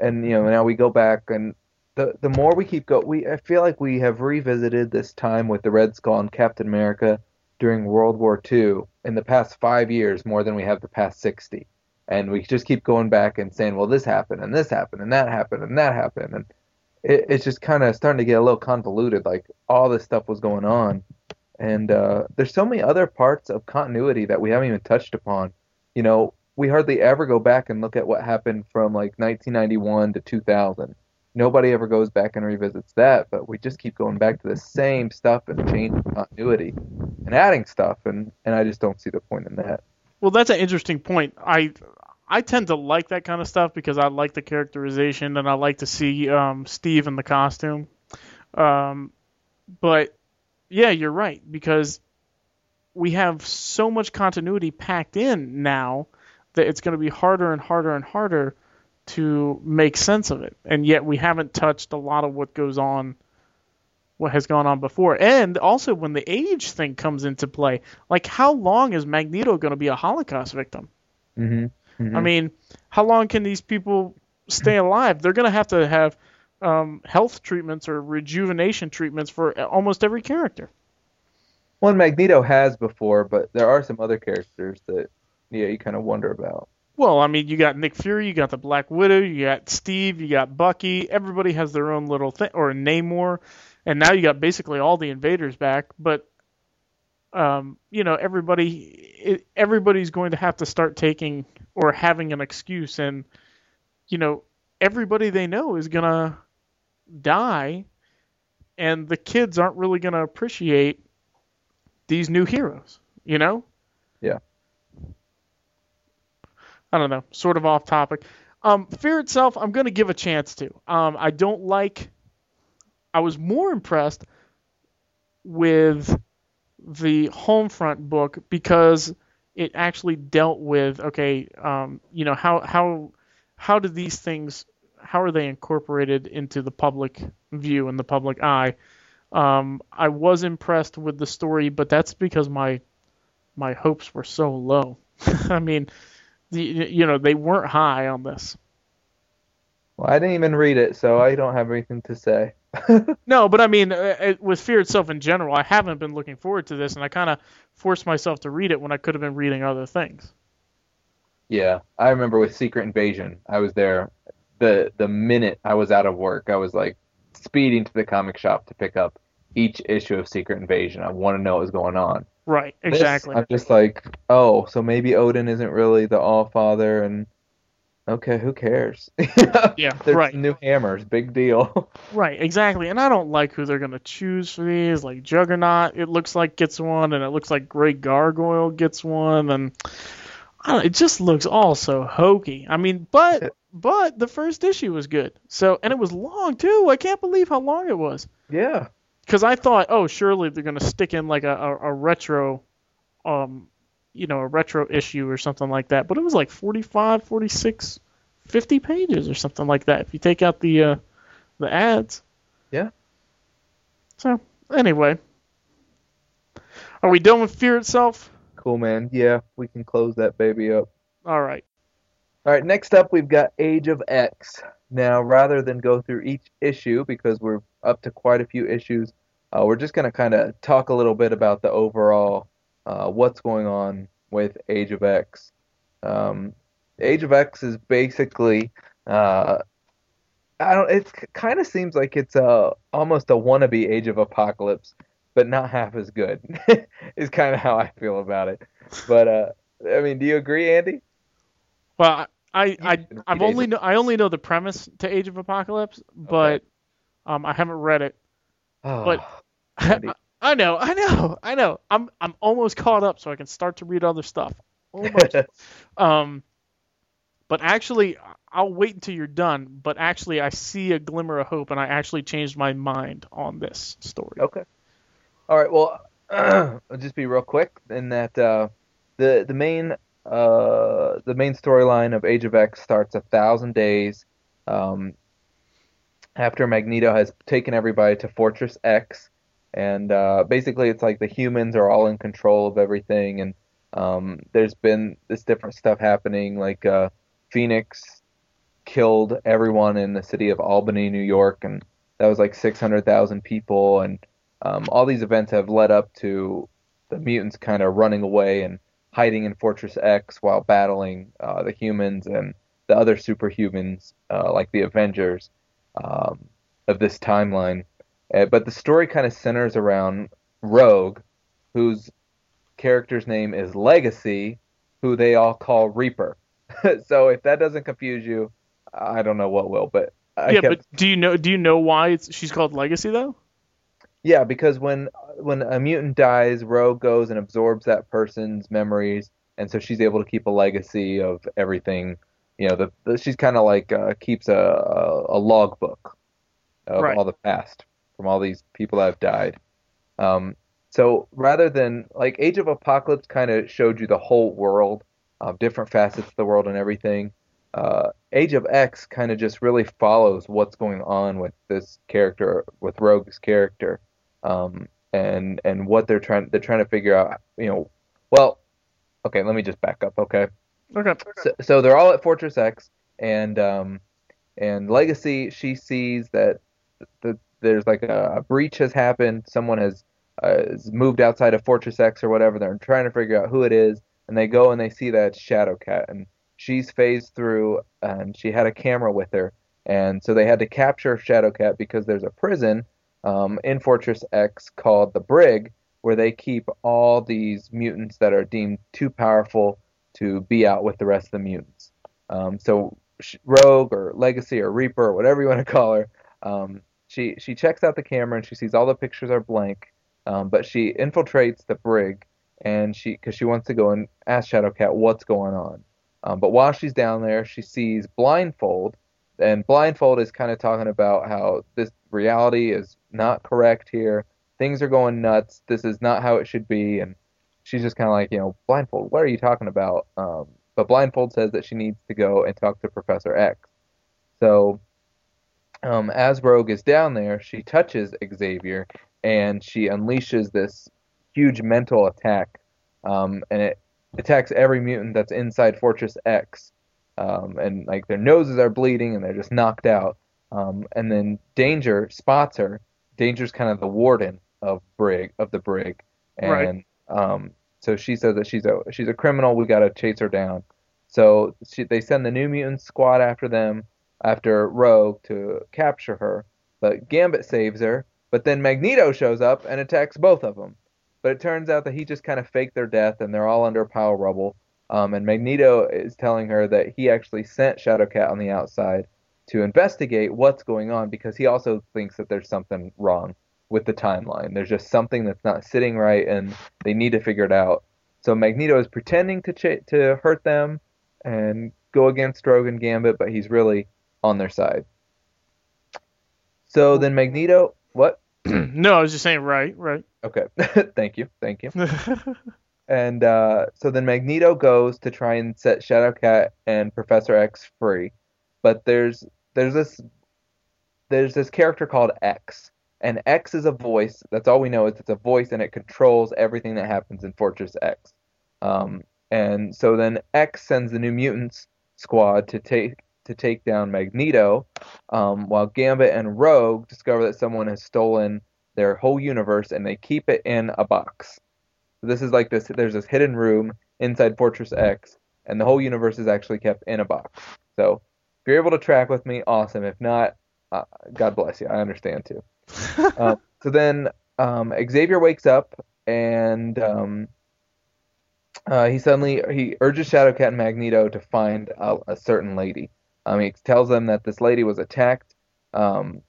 and you know now we go back and the the more we keep go, we I feel like we have revisited this time with the Red Skull and Captain America during World War II in the past five years more than we have the past sixty and we just keep going back and saying, well, this happened and this happened and that happened and that happened, and it, it's just kind of starting to get a little convoluted. Like all this stuff was going on, and uh, there's so many other parts of continuity that we haven't even touched upon. You know, we hardly ever go back and look at what happened from like 1991 to 2000. Nobody ever goes back and revisits that, but we just keep going back to the same stuff and changing continuity and adding stuff, and and I just don't see the point in that. Well, that's an interesting point. I I tend to like that kind of stuff because I like the characterization and I like to see um, Steve in the costume. Um, but yeah, you're right because we have so much continuity packed in now that it's going to be harder and harder and harder to make sense of it. And yet we haven't touched a lot of what goes on what has gone on before. And also when the age thing comes into play, like how long is Magneto going to be a Holocaust victim? Mm-hmm. Mm-hmm. I mean, how long can these people stay alive? They're going to have to have um, health treatments or rejuvenation treatments for almost every character. One Magneto has before, but there are some other characters that yeah you kind of wonder about. Well, I mean, you got Nick Fury, you got the Black Widow, you got Steve, you got Bucky. Everybody has their own little thing, or Namor, and now you got basically all the invaders back. But um, you know, everybody, everybody's going to have to start taking or having an excuse, and you know, everybody they know is gonna die, and the kids aren't really gonna appreciate these new heroes. You know? Yeah. I don't know, sort of off topic. Um, Fear itself, I'm going to give a chance to. Um, I don't like. I was more impressed with the Homefront book because it actually dealt with okay, um, you know how how how do these things how are they incorporated into the public view and the public eye? Um, I was impressed with the story, but that's because my my hopes were so low. I mean, the, you know, they weren't high on this. Well, I didn't even read it, so I don't have anything to say. no, but I mean, uh, with Fear itself in general, I haven't been looking forward to this, and I kind of forced myself to read it when I could have been reading other things. Yeah, I remember with Secret Invasion, I was there the the minute I was out of work, I was like speeding to the comic shop to pick up each issue of Secret Invasion. I want to know what was going on. Right, exactly. This, I'm just like, oh, so maybe Odin isn't really the All Father, and okay, who cares? yeah, There's right. New hammers, big deal. right, exactly. And I don't like who they're gonna choose for these. Like Juggernaut, it looks like gets one, and it looks like Great Gargoyle gets one, and it just looks all so hokey. I mean, but but the first issue was good. So and it was long too. I can't believe how long it was. Yeah because I thought, oh, surely they're gonna stick in like a, a, a, retro, um, you know, a retro issue or something like that. But it was like 45, 46, 50 pages or something like that. If you take out the uh, the ads. Yeah. So anyway, are we done with Fear itself? Cool, man. Yeah, we can close that baby up. All right. All right. Next up, we've got Age of X. Now, rather than go through each issue, because we're up to quite a few issues, uh, we're just going to kind of talk a little bit about the overall uh, what's going on with Age of X. Um, Age of X is basically, uh, I don't. It kind of seems like it's a almost a wannabe Age of Apocalypse, but not half as good. is kind of how I feel about it. But uh, I mean, do you agree, Andy? Well, I I I've only know I only know the premise to Age of Apocalypse, but okay. um I haven't read it. Oh, but I, know, I know, I know. I'm I'm almost caught up, so I can start to read other stuff. Almost. um, but actually, I'll wait until you're done. But actually, I see a glimmer of hope, and I actually changed my mind on this story. Okay. All right. Well, I'll just be real quick in that uh, the the main uh, the main storyline of Age of X starts a thousand days um, after Magneto has taken everybody to Fortress X, and uh, basically it's like the humans are all in control of everything, and um, there's been this different stuff happening, like uh, Phoenix killed everyone in the city of Albany, New York, and that was like 600,000 people, and um, all these events have led up to the mutants kind of running away and hiding in Fortress X while battling uh, the humans and the other superhumans, uh, like the Avengers um, of this timeline. Uh, but the story kind of centers around Rogue, whose character's name is Legacy, who they all call Reaper. so if that doesn't confuse you, I don't know what will. But I yeah, kept- but do you know do you know why it's, she's called Legacy though? Yeah, because when when a mutant dies, Rogue goes and absorbs that person's memories, and so she's able to keep a legacy of everything. You know, the, the she's kind of like uh, keeps a, a a logbook of Right. all the past from all these people that have died. Um, so rather than like Age of Apocalypse, kind of showed you the whole world, uh, different facets of the world and everything. Uh, Age of X kind of just really follows what's going on with this character, with Rogue's character um, and and what they're trying they're trying to figure out. You know, well, okay, let me just back up. Okay, Okay. so, so they're all at Fortress X, and um, and Legacy she sees that the, there's like a, a breach has happened. Someone has uh, moved outside of Fortress X or whatever. They're trying to figure out who it is, and they go and they see that it's Shadowcat, and she's phased through, and she had a camera with her, and so they had to capture Shadowcat because there's a prison um, in Fortress X called the Brig, where they keep all these mutants that are deemed too powerful to be out with the rest of the mutants. Um, so Rogue or Legacy or Reaper or whatever you want to call her, um, she she checks out the camera and she sees all the pictures are blank, um, but she infiltrates the Brig and she because she wants to go and ask Shadowcat what's going on. Um, but while she's down there, she sees Blindfold, and Blindfold is kind of talking about how this reality is not correct here. Things are going nuts. This is not how it should be, and she's just kind of like, you know, Blindfold, what are you talking about? Um, but Blindfold says that she needs to go and talk to Professor X. So, um, as Rogue is down there, she touches Xavier and she unleashes this huge mental attack, um, and it attacks every mutant that's inside Fortress X. Um, and like their noses are bleeding and they're just knocked out. Um, and then Danger spots her. Danger's kind of the warden of Brig of the Brig, and Right. um, so she says that she's a she's a criminal. We got to chase her down. So she, they send the New Mutant squad after them, after Rogue to capture her. But Gambit saves her. But then Magneto shows up and attacks both of them. But it turns out that he just kind of faked their death, and they're all under a pile of rubble. Um, and Magneto is telling her that he actually sent Shadowcat on the outside to investigate what's going on because he also thinks that there's something wrong with the timeline. There's just something that's not sitting right, and they need to figure it out. So Magneto is pretending to ch- to hurt them and go against Rogue and Gambit, but he's really on their side. So then Magneto, what? no, I was just saying right, right. Okay, thank you, thank you. And uh, so then Magneto goes to try and set Shadowcat and Professor X free, but there's there's this there's this character called X, and X is a voice. That's all we know is it's a voice, and it controls everything that happens in Fortress X. Um, and so then X sends the New Mutants squad to take to take down Magneto, um, while Gambit and Rogue discover that someone has stolen their whole universe and they keep it in a box. So this is like this. There's this hidden room inside Fortress X, and the whole universe is actually kept in a box. So if you're able to track with me, awesome. If not, uh, God bless you. I understand too. um, so then um, Xavier wakes up and um, uh, he suddenly he urges Shadowcat and Magneto to find a, a certain lady. Um, he tells them that this lady was attacked. Um,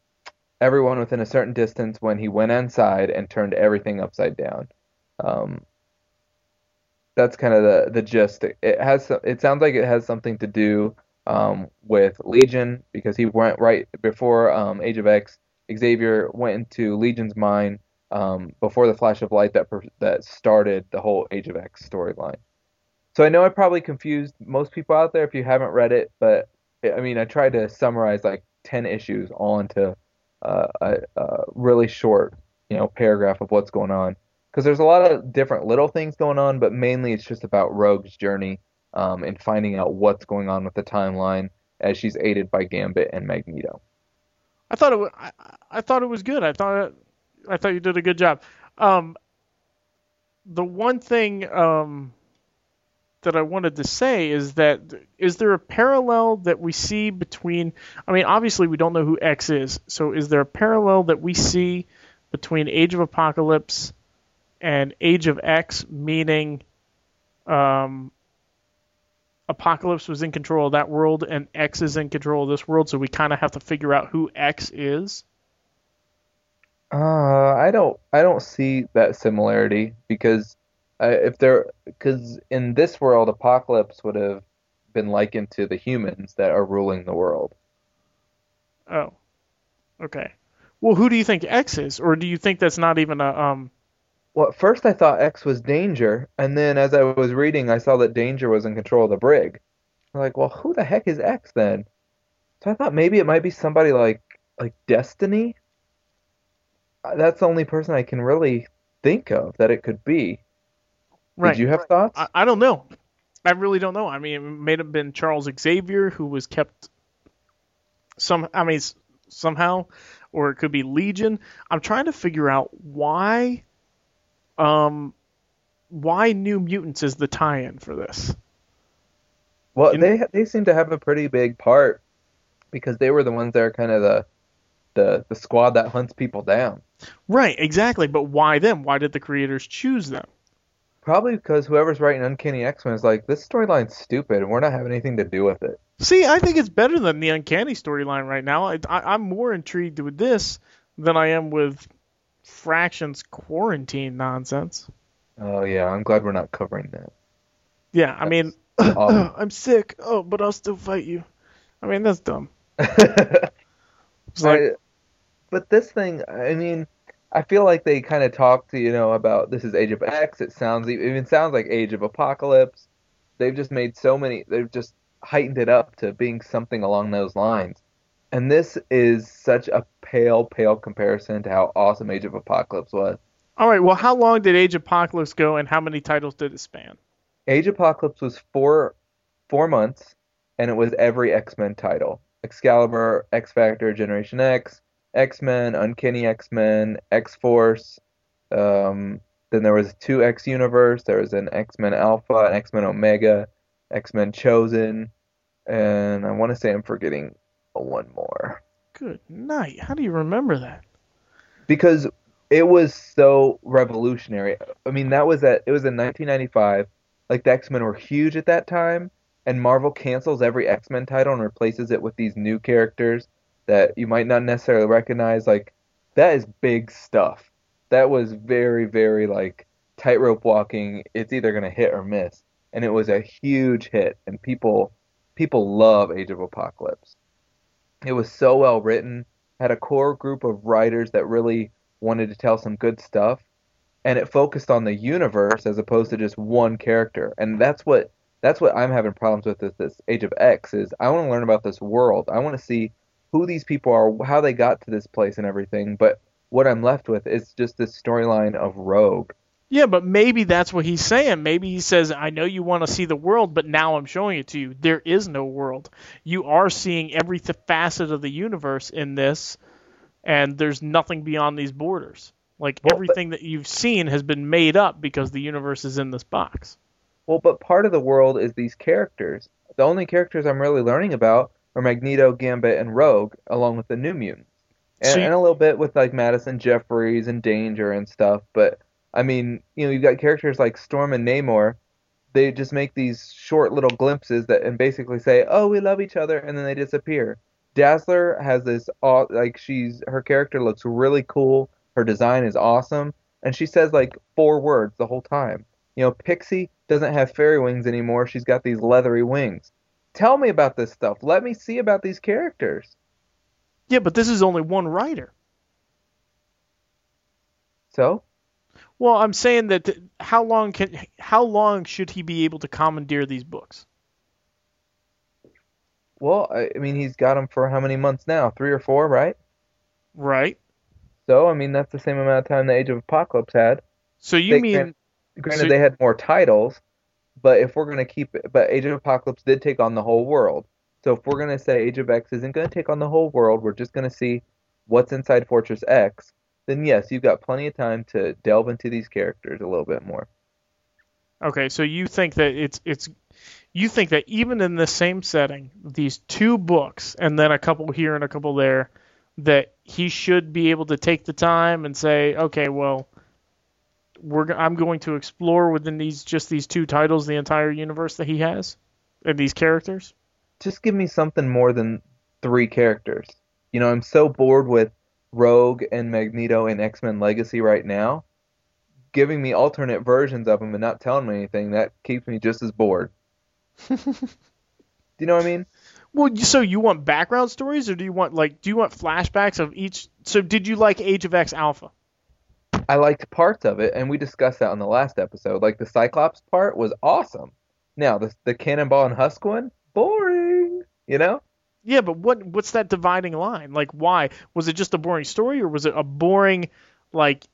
everyone within a certain distance when he went inside and turned everything upside down. Um, that's kind of the the gist. It, has it sounds like it has something to do um, with Legion because he went right before um, Age of X. Xavier went into Legion's mind um, before the Flash of Light that that started the whole Age of X storyline. So I know I probably confused most people out there if you haven't read it, but I mean I tried to summarize like ten issues all into uh, a, a really short, you know, paragraph of what's going on. Because there's a lot of different little things going on, but mainly it's just about Rogue's journey um, and finding out what's going on with the timeline as she's aided by Gambit and Magneto. I thought it was, I, I thought it was good. I thought I thought you did a good job. Um, the one thing um, that I wanted to say is that is there a parallel that we see between? I mean, obviously we don't know who X is, so is there a parallel that we see between Age of Apocalypse and Age of X, meaning um, Apocalypse was in control of that world and X is in control of this world, so we kind of have to figure out who X is. Uh, I don't, I don't see that similarity because uh, if there, because in this world, Apocalypse would have been likened to the humans that are ruling the world. Oh, okay. Well, who do you think X is, or do you think that's not even a um? Well, at first I thought X was Danger, and then as I was reading, I saw that Danger was in control of the brig. I'm like, well, who the heck is X then? So I thought maybe it might be somebody like like Destiny. Uh, That's the only person I can really think of that it could be. Right. Did you have thoughts? I, I don't know. I really don't know. I mean, it may have been Charles Xavier who was kept some. I mean, somehow, or it could be Legion. I'm trying to figure out why, um, why New Mutants is the tie-in for this. Well, In- they they seem to have a pretty big part because they were the ones that are kind of the the the squad that hunts people down. Right. Exactly. But why them? Why did the creators choose them? Probably because whoever's writing Uncanny X Men is like, this storyline's stupid and we're not having anything to do with it. See, I think it's better than the Uncanny storyline right now. I, I, I'm more intrigued with this than I am with Fraction's quarantine nonsense. Oh yeah, I'm glad we're not covering that. Yeah, I mean, awesome. I'm sick. Oh, but I'll still fight you. I mean, that's dumb. Like, I- but this thing, I mean, I feel like they kind of talked, to, you know, about this is Age of X. It sounds it even sounds like Age of Apocalypse. They've just made so many. They've just heightened it up to being something along those lines. And this is such a pale, pale comparison to how awesome Age of Apocalypse was. all right. Well, how long did Age of Apocalypse go, and how many titles did it span? Age of Apocalypse was four four months, and it was every X Men title: Excalibur, X Factor, Generation X, X Men, Uncanny X Men, X Force. Um, then there was two X Universe. There was an X Men Alpha, an X Men Omega, X Men Chosen, and I want to say I'm forgetting one more Good night. How do you remember that? because it was so revolutionary. I mean, that was at it was in 1995. Like the X Men were huge at that time, and Marvel cancels every X Men title and replaces it with these new characters that you might not necessarily recognize. Like that is big stuff. That was very, very like tightrope walking. It's either gonna hit or miss, and it was a huge hit, and people people love Age of Apocalypse. It was so well written, had a core group of writers that really wanted to tell some good stuff, and it focused on the universe as opposed to just one character. And that's what that's what I'm having problems with with this Age of X is I want to learn about this world. I want to see who these people are, how they got to this place and everything. But what I'm left with is just this storyline of Rogue. Yeah, but maybe that's what he's saying. Maybe he says, I know you want to see the world, but now I'm showing it to you. There is no world. You are seeing every th- facet of the universe in this, and there's nothing beyond these borders. Like Well, but- everything that you've seen has been made up because the universe is in this box. Well, but part of the world is these characters. The only characters I'm really learning about are Magneto, Gambit, and Rogue, along with the New Mutants, and, So you- and a little bit with like Madison Jeffries and Danger and stuff. But I mean, you know, you've got characters like Storm and Namor. They just make these short little glimpses that and basically say, "Oh, we love each other," and then they disappear. Dazzler has this aw- like she's her character looks really cool. Her design is awesome, and she says like four words the whole time. You know, Pixie doesn't have fairy wings anymore. She's got these leathery wings. Tell me about this stuff. Let me see about these characters. Yeah, but this is only one writer. So, Well, I'm saying that th- how long can how long should he be able to commandeer these books? well, I, I mean, he's got them for how many months now? Three or four, right? Right. So, I mean, that's the same amount of time the Age of Apocalypse had. So you They mean grant- Granted, So- they had more titles, but if we're gonna keep it, but Age of Apocalypse did take on the whole world. So if we're gonna say Age of X isn't gonna take on the whole world, we're just gonna see what's inside Fortress X. Then yes, you've got plenty of time to delve into these characters a little bit more. okay? So you think that it's it's you think that even in the same setting, these two books and then a couple here and a couple there, that he should be able to take the time and say, okay, well, we're I'm going to explore within these just these two titles the entire universe that he has and these characters. Just give me something more than three characters. You know, I'm so bored with Rogue and Magneto and X-Men Legacy right now. Giving me alternate versions of them and not telling me anything, that keeps me just as bored. Do you know what I mean? Well, so you want background stories, or do you want like do you want flashbacks of each? So did you like Age of X Alpha? I liked parts of it, and we discussed that on the last episode. Like the Cyclops part was awesome. Now the the Cannonball and Husk one, boring. You know? Yeah, but what what's that dividing line? Like, why was it just a boring story, or was it a boring like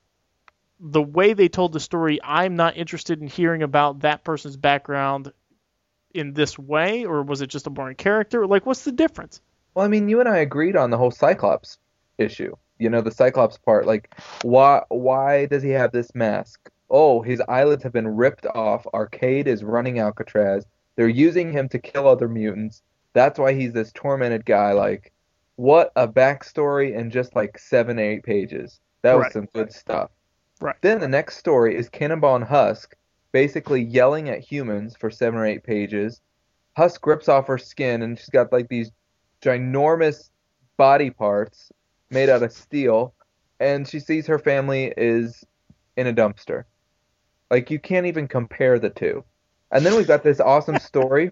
the way they told the story? I'm not interested in hearing about that person's background in this way, or was it just a boring character? Like, what's the difference? Well, I mean, you and I agreed on the whole Cyclops issue. You know, the Cyclops part. Like, why why does he have this mask? Oh, his eyelids have been ripped off. Arcade is running Alcatraz. They're using him to kill other mutants. That's why he's this tormented guy. Like, what a backstory in just like seven, eight pages. That was Right. some good stuff. Right. Then the next story is Cannonball and Husk basically yelling at humans for seven or eight pages. Husk rips off her skin and she's got like these ginormous body parts made out of steel, and she sees her family is in a dumpster. Like you can't even compare the two. And then we've got this awesome story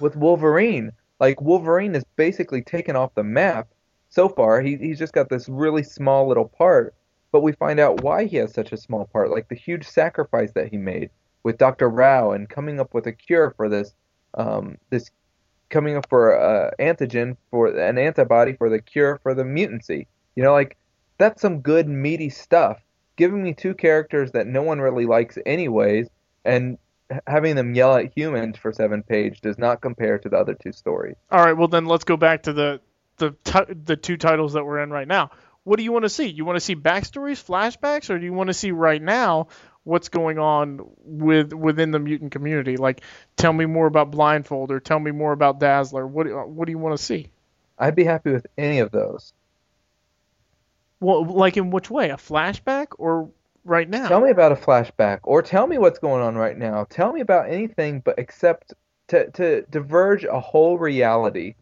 with Wolverine. Like Wolverine is basically taken off the map so far. He he's just got this really small little part, but we find out why he has such a small part, like the huge sacrifice that he made with Dr. Rao and coming up with a cure for this um, this coming up for uh, antigen for an antibody for the cure for the mutancy. You know, like that's some good meaty stuff. Giving me two characters that no one really likes anyways, and having them yell at humans for seven page does not compare to the other two stories. All right, well then let's go back to the the ti- the two titles that we're in right now. What do you want to see? You want to see backstories, flashbacks, or do you want to see right now what's going on with within the mutant community? Like, tell me more about Blindfold, or tell me more about Dazzler. What do- what do you want to see? I'd be happy with any of those. Well, like in which way? A flashback or right now? Tell me about a flashback, or tell me what's going on right now. Tell me about anything, but except to to diverge a whole reality,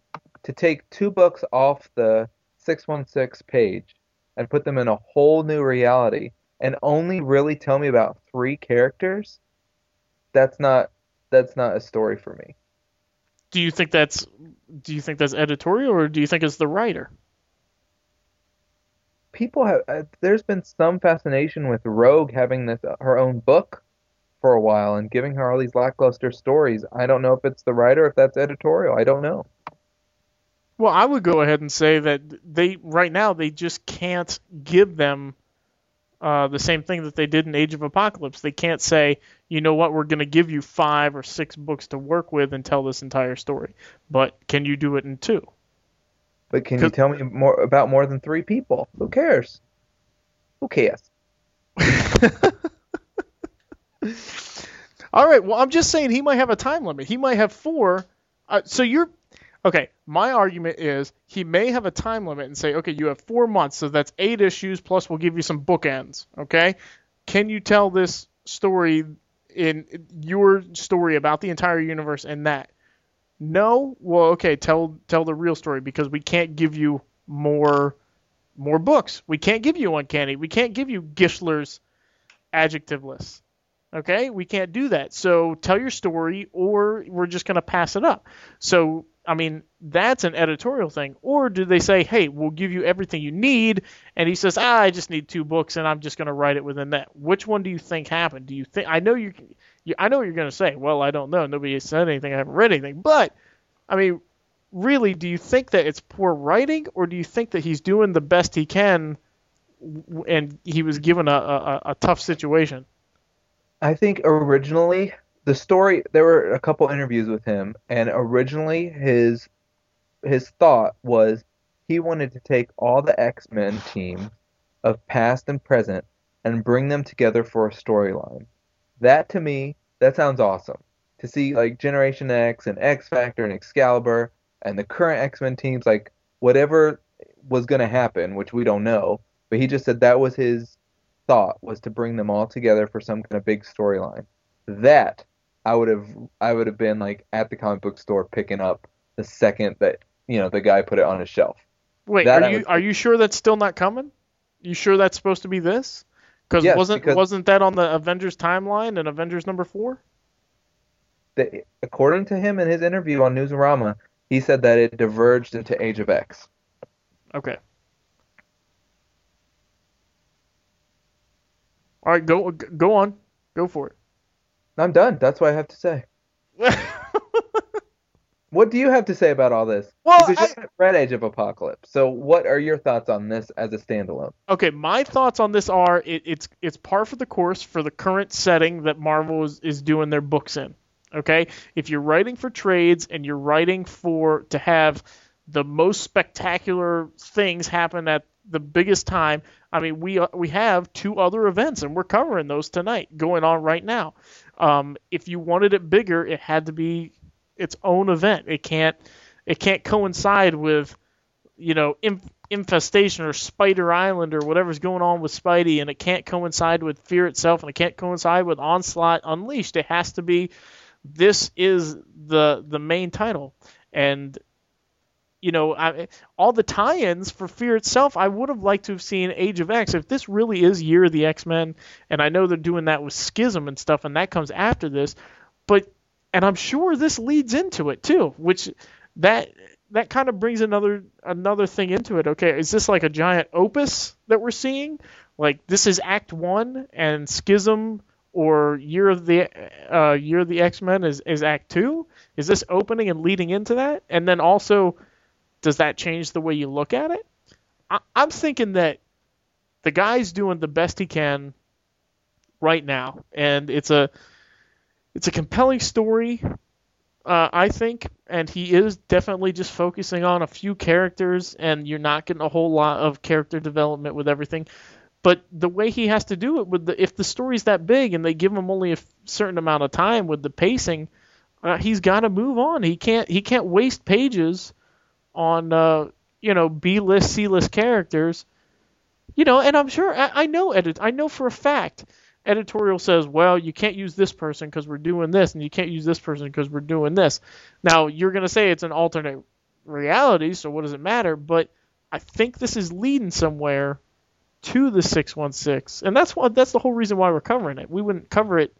to take two books off the 616 page and put them in a whole new reality, and only really tell me about three characters. That's not that's not a story for me. Do you think that's do you think that's editorial, or do you think it's the writer? People have uh, there's been some fascination with Rogue having this uh, her own book for a while and giving her all these lackluster stories. I don't know if it's the writer, if that's editorial. I don't know. Well, I would go ahead and say that they right now they just can't give them uh, the same thing that they did in Age of Apocalypse. They can't say, you know what, we're going to give you five or six books to work with and tell this entire story. But can you do it in two? But can you tell me more about more than three people? Who cares? Who cares? All right. Well, I'm just saying he might have a time limit. He might have four. Uh, so you're okay. My argument is he may have a time limit and say, okay, you have four months, so that's eight issues plus we'll give you some bookends. Okay. Can you tell this story in your story about the entire universe and that? No. Well, okay. Tell tell the real story because we can't give you more more books. We can't give you uncanny. We can't give you Gischler's adjective list. Okay, we can't do that. So tell your story, or we're just going to pass it up. So I mean, that's an editorial thing. Or do they say, hey, we'll give you everything you need, and he says, ah, I just need two books, and I'm just going to write it within that. Which one do you think happened? Do you think? I know you. you I know what you're going to say. Well, I don't know. Nobody has said anything. I haven't read anything. But I mean, really, do you think that it's poor writing, or do you think that he's doing the best he can, and he was given a, a, a tough situation? I think originally the story there were a couple interviews with him and originally his his thought was he wanted to take all the X-Men teams of past and present and bring them together for a storyline. That to me, that sounds awesome. To see like Generation X and X Factor and Excalibur and the current X-Men teams like whatever was going to happen, which we don't know, but he just said that was his thought was to bring them all together for some kind of big storyline. That I would have I would have been like at the comic book store picking up the second that you know the guy put it on his shelf. Wait, That are you would- are you sure that's still not coming? You sure that's supposed to be this? Cause Yes, wasn't because- wasn't that on the Avengers timeline and Avengers number four? The, according to him in his interview on Newsarama, he said that it diverged into Age of X. Okay. All right, go go on, go for it. I'm done. That's what I have to say. What do you have to say about all this? Well, I- haven't Age of Apocalypse. So what are your thoughts on this as a standalone? Okay, my thoughts on this are it, it's it's par for the course for the current setting that Marvel is, is doing their books in. Okay, if you're writing for trades and you're writing for to have the most spectacular things happen at the biggest time, I mean we we have two other events and we're covering those tonight going on right now. Um, if you wanted it bigger, it had to be its own event. It can't it can't coincide with you know, inf- infestation or Spider Island or whatever's going on with Spidey, and it can't coincide with Fear itself, and it can't coincide with Onslaught Unleashed. It has to be this is the the main title, and you know, I, all the tie-ins for Fear itself, I would have liked to have seen Age of X. If this really is Year of the X-Men, and I know they're doing that with Schism and stuff, and that comes after this, but and I'm sure this leads into it too, which that that kind of brings another another thing into it. Okay, is this like a giant opus that we're seeing? Like this is Act One, and Schism or Year of the uh, Year of the X Men is is Act Two? Is this opening and leading into that? And then also, does that change the way you look at it? I, I'm thinking that the guy's doing the best he can right now, and it's a it's a compelling story uh, I think, and he is definitely just focusing on a few characters, and you're not getting a whole lot of character development with everything. But the way he has to do it, with the if the story's that big and they give him only a certain amount of time with the pacing, uh, he's got to move on. He can't he can't waste pages on uh, you know B list C list characters. You know, and I'm sure I, I know edit I know for a fact editorial says, well, you can't use this person because we're doing this, and you can't use this person because we're doing this. Now, you're to say it's an alternate reality, so what does it matter? But I think this is leading somewhere to the 616, and that's what that's the whole reason why we're covering it. We wouldn't cover it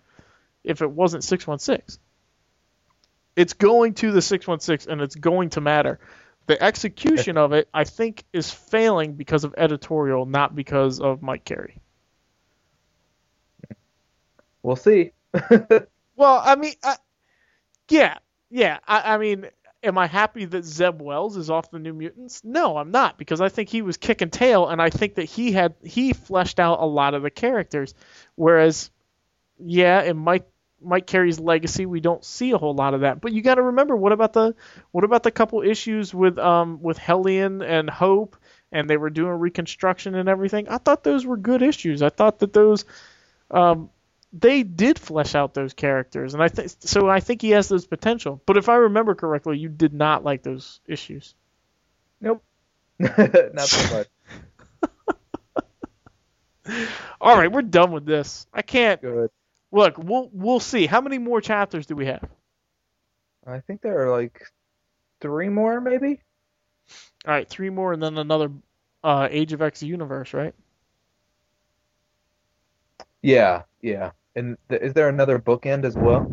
if it wasn't 616. It's going to the 616, and it's going to matter. The execution of it, I think, is failing because of editorial, not because of Mike Carey. We'll see. Well, I mean, I, yeah, yeah. I, I mean, am I happy that Zeb Wells is off the New Mutants? No, I'm not because I think he was kicking tail, and I think that he had he fleshed out a lot of the characters. Whereas, yeah, in Mike Mike Carey's legacy, we don't see a whole lot of that. But you got to remember, what about the what about the couple issues with um with Hellion and Hope, and they were doing reconstruction and everything? I thought those were good issues. I thought that those um they did flesh out those characters, and I think so. I think he has those potential. But if I remember correctly, you did not like those issues. Nope. Not so much. All right, we're done with this. I can't Good. Look. We'll we'll see. How many more chapters do we have? I think there are like three more, maybe. All right, three more, and then another uh, Age of X universe, right? Yeah, yeah. And th- is there another bookend as well?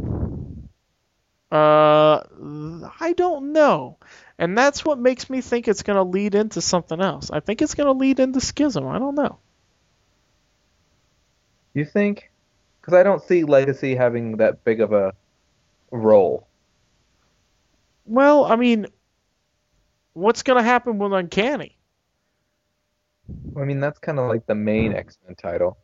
Uh, I don't know, and that's what makes me think it's going to lead into something else. I think it's going to lead into Schism. I don't know. You think? Because I don't see Legacy having that big of a role. Well, I mean, what's going to happen with Uncanny? I mean, that's kind of like the main hmm. X Men title.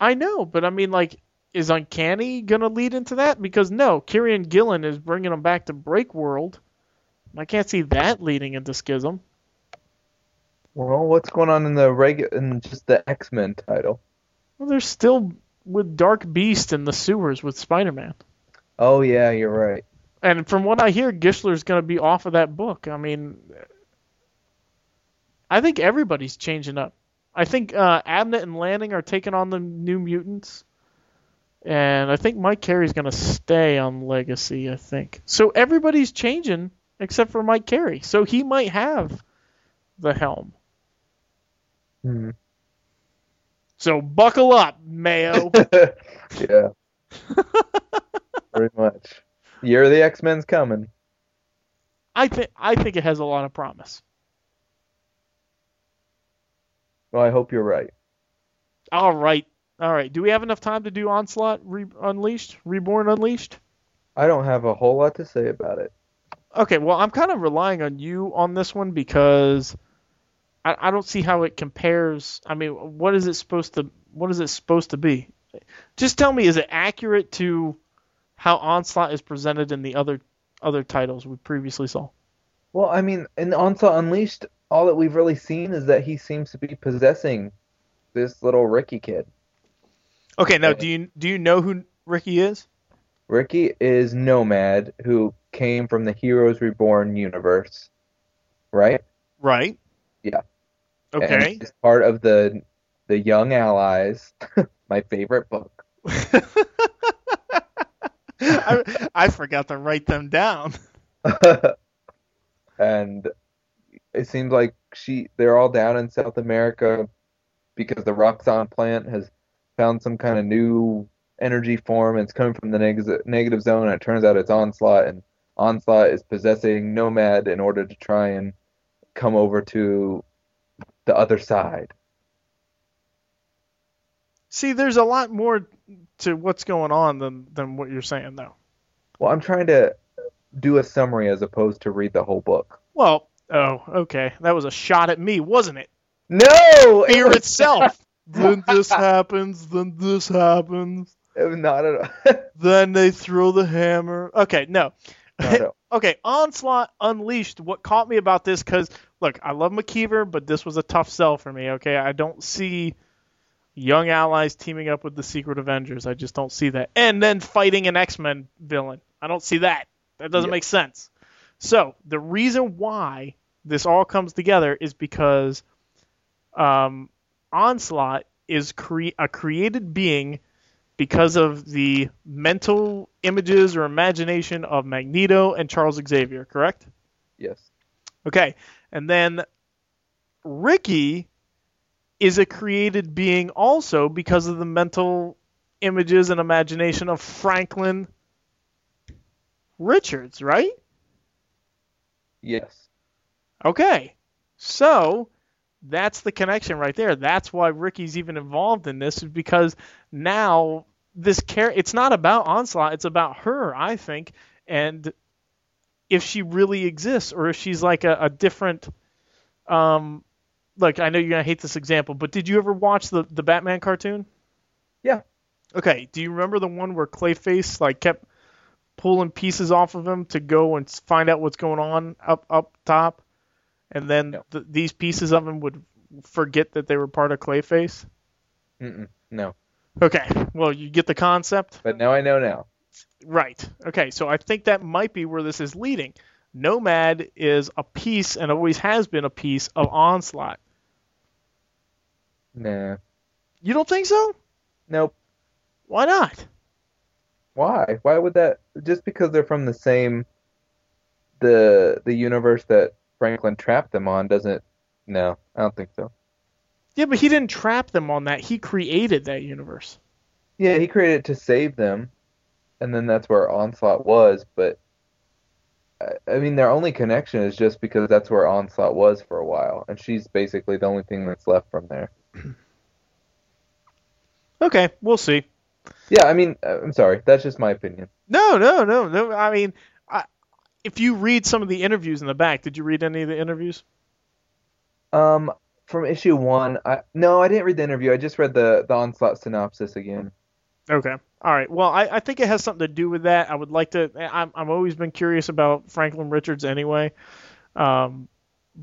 I know, but I mean, like, is Uncanny going to lead into that? Because no, Kieron Gillen is bringing them back to Break World. I can't see that leading into Schism. Well, what's going on in the regu- in just the X Men title? Well, they're still with Dark Beast in the sewers with Spider-Man. Oh yeah, you're right. And from what I hear, Gischler's going to be off of that book. I mean, I think everybody's changing up. I think uh, Abnett and Lanning are taking on the New Mutants, and I think Mike Carey's going to stay on Legacy. I think so. Everybody's changing except for Mike Carey, so he might have the helm. Hmm. So buckle up, Mayo. yeah. Very much. Year of the X Men's coming. I think I think it has a lot of promise. Well, I hope you're right. All right, all right. Do we have enough time to do Onslaught Re- Unleashed, Reborn Unleashed? I don't have a whole lot to say about it. Okay, well, I'm kind of relying on you on this one because I, I don't see how it compares. I mean, what is it supposed to? What is it supposed to be? Just tell me, is it accurate to how Onslaught is presented in the other other titles we previously saw? Well, I mean, in Onslaught Unleashed, all that we've really seen is that he seems to be possessing this little Ricky kid. Okay, now do you do you know who Ricky is? Ricky is Nomad, who came from the Heroes Reborn universe, right? Right. Yeah. Okay. Is part of the the Young Allies, my favorite book. I, I forgot to write them down. and it seems like she they're all down in South America because the Roxxon plant has found some kind of new energy form and it's coming from the neg- negative zone and it turns out it's Onslaught and Onslaught is possessing Nomad in order to try and come over to the other side. See, there's a lot more to what's going on than than what you're saying, though. Well, I'm trying to do a summary as opposed to read the whole book. Well, oh, okay, that was a shot at me, wasn't it? No, Fear it was itself. then this happens. Then this happens. Not at all. Then they throw the hammer. Okay, no. Not at all. okay, Onslaught Unleashed. What caught me about this? Because look, I love McKeever, but this was a tough sell for me. Okay, I don't see Young Allies teaming up with the Secret Avengers. I just don't see that. And then fighting an X Men villain. I don't see that. That doesn't make sense. So the reason why this all comes together is because um, Onslaught is cre- a created being because of the mental images or imagination of Magneto and Charles Xavier, correct? Yes. Okay. And then Ricky is a created being also because of the mental images and imagination of Franklin Richards, right? Yes. Okay. So that's the connection right there. That's why Ricky's even involved in this is because now this care it's not about Onslaught, it's about her, I think, and if she really exists or if she's like a, a different um look, I know you're gonna hate this example, but did you ever watch the, the Batman cartoon? Yeah. Okay. Do you remember the one where Clayface like kept pulling pieces off of him to go and find out what's going on up up top, and then No. th- these pieces of him would forget that they were part of Clayface. Mm-mm. No. Okay, well you get the concept, But now I know now. right? Okay, so I think that might be where this is leading. Nomad is a piece and always has been a piece of Onslaught. Nah. You don't think so? Nope. Why not? Why? Why would that? Just because they're from the same, the the universe that Franklin trapped them on doesn't. No, I don't think so. Yeah, but he didn't trap them on that. He created that universe. Yeah, he created it to save them, and then that's where Onslaught was. But I- mean, their only connection is just because that's where Onslaught was for a while, and she's basically the only thing that's left from there. Okay, we'll see. Yeah, I mean, uh, I'm sorry, that's just my opinion. No, no, no, no. I mean, I, if you read some of the interviews in the back, did you read any of the interviews? Um, from issue one, I no, I didn't read the interview. I just read the the Onslaught synopsis again. Okay. All right. Well, I, I think it has something to do with that. I would like to. I'm I've always been curious about Franklin Richards anyway, um,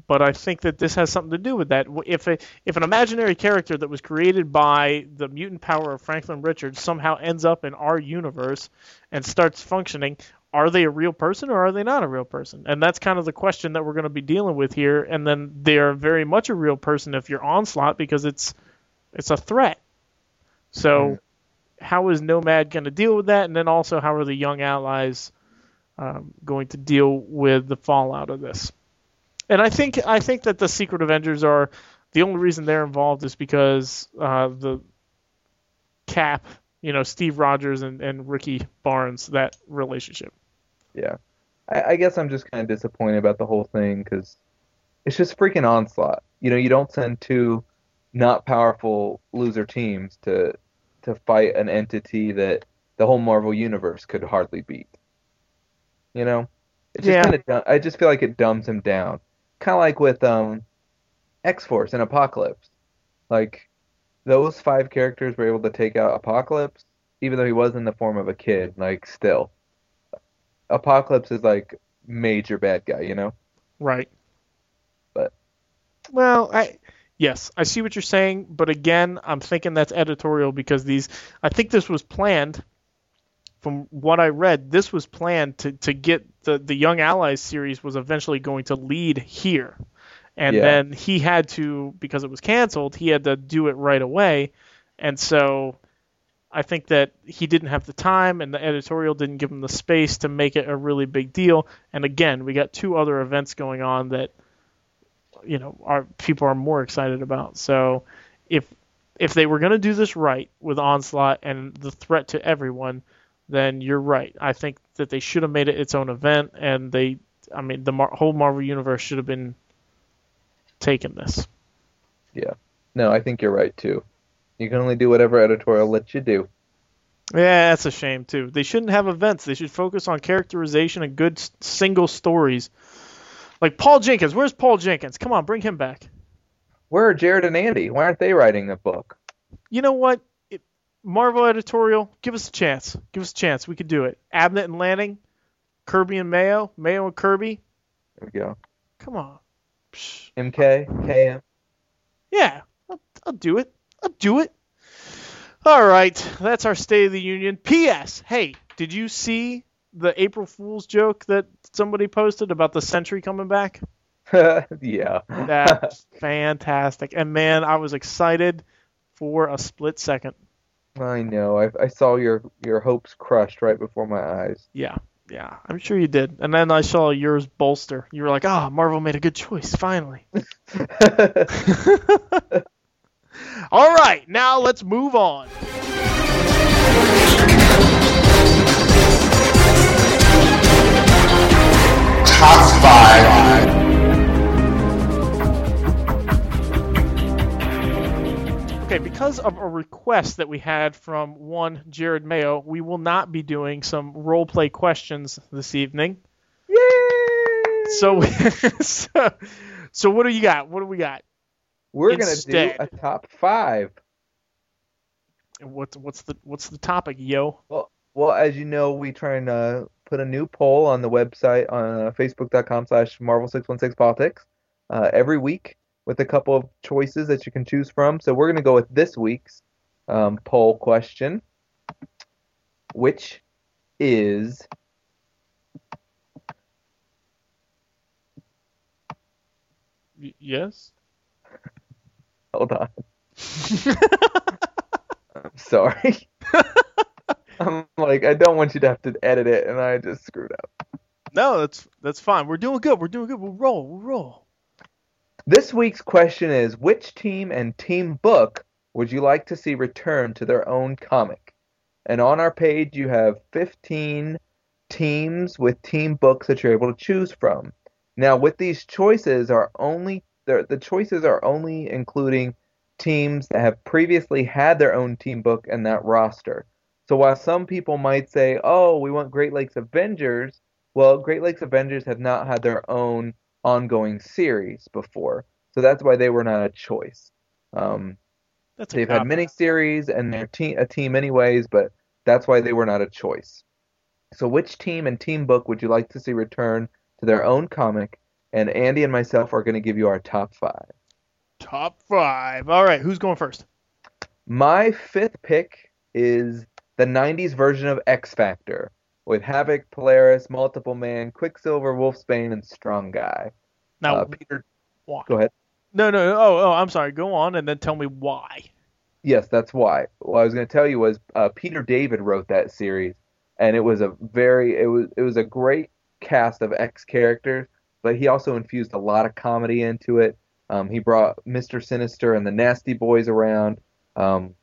but I think that this has something to do with that. If a, if an imaginary character that was created by the mutant power of Franklin Richards somehow ends up in our universe and starts functioning, are they a real person or are they not a real person? And that's kind of the question that we're going to be dealing with here. And then they're very much a real person if you're onslaught because it's it's a threat. So how is Nomad going to deal with that? And then also how are the young allies um, going to deal with the fallout of this? And I think I think that the Secret Avengers are the only reason they're involved is because uh, the Cap, you know, Steve Rogers and, and Ricky Barnes, that relationship. Yeah, I, I guess I'm just kind of disappointed about the whole thing because it's just freaking onslaught. You know, you don't send two not powerful loser teams to to fight an entity that the whole Marvel universe could hardly beat. You know, it just Yeah. kind of I just feel like it dumbs him down, kind of like with um X Force and Apocalypse. Like those five characters were able to take out Apocalypse, even though he was in the form of a kid. Like still, Apocalypse is like major bad guy, you know? Right. But- well, I yes, I see what you're saying, but again, I'm thinking that's editorial because these I think this was planned from what I read, this was planned to, to get the, the Young Allies series was eventually going to lead here. And Yeah. then he had to because it was canceled, he had to do it right away. And so I think that he didn't have the time and the editorial didn't give him the space to make it a really big deal. And again, we got two other events going on that you know our people are more excited about. So if if they were going to do this right with onslaught and the threat to everyone, then you're right. I think that they should have made it its own event, and they, I mean, the Mar- whole Marvel universe should have been taking this. Yeah. No, I think you're right too. You can only do whatever editorial lets you do. Yeah, that's a shame too. They shouldn't have events. They should focus on characterization and good single stories. Like Paul Jenkins, where's Paul Jenkins? Come on, bring him back. Where are Jared and Andy? Why aren't they writing the book? You know what? It, Marvel editorial, give us a chance. Give us a chance. We could do it. Abnett and Lanning, Kirby and Mayo, Mayo and Kirby. There we go. Come on. Psh. MK, KM. Yeah, I'll, I'll do it. I'll do it. All right, that's our State of the Union. P.S. Hey, did you see the April Fool's joke that somebody posted about the Sentry coming back? yeah. That's fantastic. And man, I was excited for a split second. I know. I, I saw your your hopes crushed right before my eyes. Yeah, yeah, I'm sure you did. And then I saw yours bolster. You were like, ah, Marvel made a good choice, finally. All right, now let's move on. Top five. Okay, because of a request that we had from one Jared Mayo, we will not be doing some role play questions this evening. Yay! So, so, so what do you got? What do we got? We're gonna do a top five. What's what's the what's the topic, yo? Well, well, as you know, we try and uh, put a new poll on the website on uh, facebook.com slash marvel616politics uh, every week with a couple of choices that you can choose from. So we're going to go with this week's um, poll question, which is yes. Hold on. I'm sorry. I'm like I don't want you to have to edit it, and I just screwed up. No, that's that's fine. We're doing good. We're doing good. We'll roll. We'll roll. This week's question is which team and team book would you like to see return to their own comic? And on our page, you have 15 teams with team books that you're able to choose from. Now, with these choices, are only the the choices are only including teams that have previously had their own team book and that roster. So while some people might say, "Oh, we want Great Lakes Avengers," well, Great Lakes Avengers have not had their own ongoing series before, so that's why they were not a choice. Um, that's they've had mini series and they're te- a team anyways, but that's why they were not a choice. So, which team and team book would you like to see return to their own comic? And Andy and myself are going to give you our top five. top five. All right, who's going first? My fifth pick is the 90s version of X Factor with Havoc, Polaris, Multiple Man, Quicksilver, Wolfsbane, and Strong Guy. Now, Uh, Peter, why? go ahead. No, no, no. Oh, oh, I'm sorry. Go on and then tell me why. Yes, that's why. What I was going to tell you was uh, Peter David wrote that series, and it was a very it was it was a great cast of X characters, but he also infused a lot of comedy into it. Um, he brought Mister Sinister and the Nasty Boys around. Um,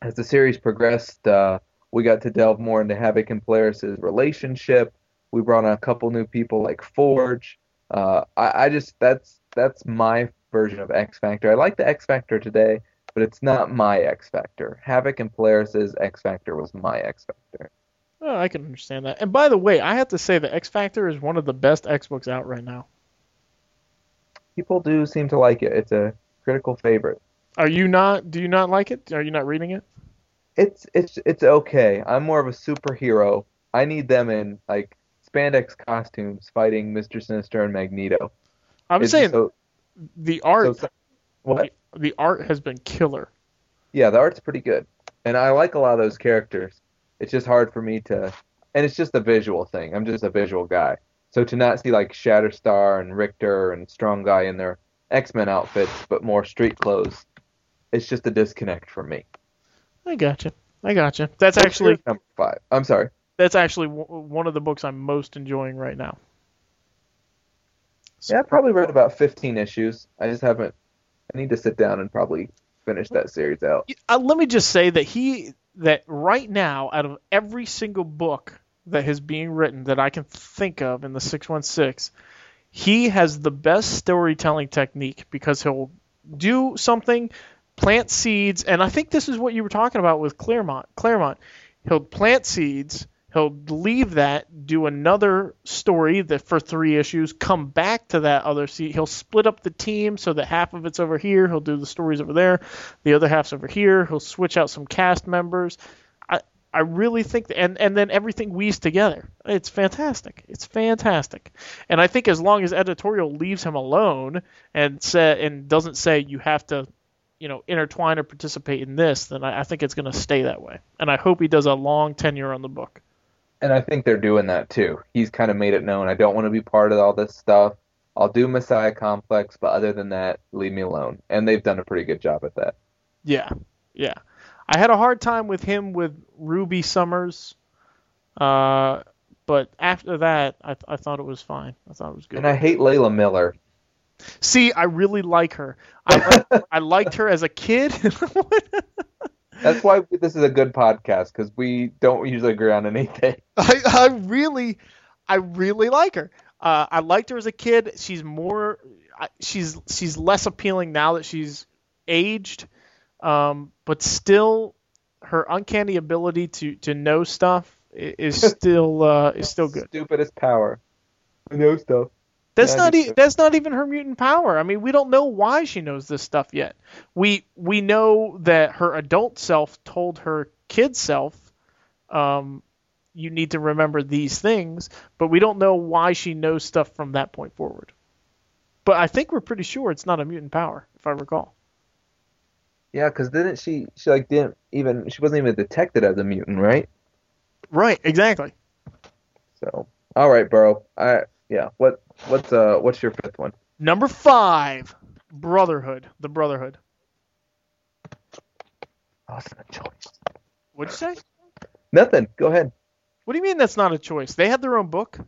as the series progressed, uh, we got to delve more into Havoc and Polaris' relationship. We brought on a couple new people like Forge. Uh, I, I just that's that's my version of X Factor. I like the X Factor today but it's not my X Factor. Havoc and Polaris's X Factor was my X Factor. Oh, I can understand that. And by the way, I have to say that X Factor is one of the best X books out right now. People do seem to like it. It's a critical favorite. Are you not? Do you not like it? Are you not reading it? It's it's it's okay. I'm more of a superhero. I need them in like spandex costumes fighting Mr. Sinister and Magneto. I'm It's saying so, the art. so- what? the art has been killer. Yeah, the art's pretty good, and I like a lot of those characters. It's just hard for me to, and it's just a visual thing. I'm just a visual guy, so to not see like Shatterstar and Richter and Strong Guy in their X-Men outfits, but more street clothes, it's just a disconnect for me. I gotcha. I gotcha. That's What's actually number five. I'm sorry. that's actually w- one of the books I'm most enjoying right now. Yeah, I've probably read about 15 issues. I just haven't. I need to sit down and probably finish that series out. Uh, let me just say that he that right now out of every single book that is being written that I can think of in the 616 he has the best storytelling technique because he'll do something plant seeds and I think this is what you were talking about with Claremont Claremont he'll plant seeds he'll leave that do another story that for three issues come back to that other seed he'll split up the team so that half of it's over here he'll do the stories over there the other half's over here he'll switch out some cast members. I i really think that, and and then everything weaves together. It's fantastic. It's fantastic. And i think as long as editorial leaves him alone and say and doesn't say you have to you know intertwine or participate in this then I think it's going to stay that way. And i hope he does a long tenure on the book And I think they're doing that too. He's kind of made it known. I don't want to be part of all this stuff. I'll do Messiah Complex, but other than that, leave me alone. And they've done a pretty good job at that. Yeah, yeah. I had a hard time with him with Ruby Summers, uh, but after that, I, I thought it was fine. I thought it was good. And I hate Layla Miller. See, I really like her. I like, I liked her as a kid. That's why this is a good podcast because we don't usually agree on anything. I, I really, I really like her. Uh, I liked her as a kid. She's more, she's she's less appealing now that she's aged, um, but still, her uncanny ability to to know stuff is still uh, is still good. Stupidest power. I know stuff. That's Yeah, not e- that's not even her mutant power. I mean, we don't know why she knows this stuff yet. We we know that her adult self told her kid self, um, you need to remember these things, but we don't know why she knows stuff from that point forward. But I think we're pretty sure it's not a mutant power, if I recall. Yeah, because didn't she? She like didn't even. She wasn't even detected as a mutant, right? Right, exactly. So, all right, bro. I yeah. What what's uh what's your fifth one? Number five, Brotherhood, the Brotherhood. Awesome choice. What'd you say? Nothing. Go ahead. What do you mean that's not a choice? They had their own book.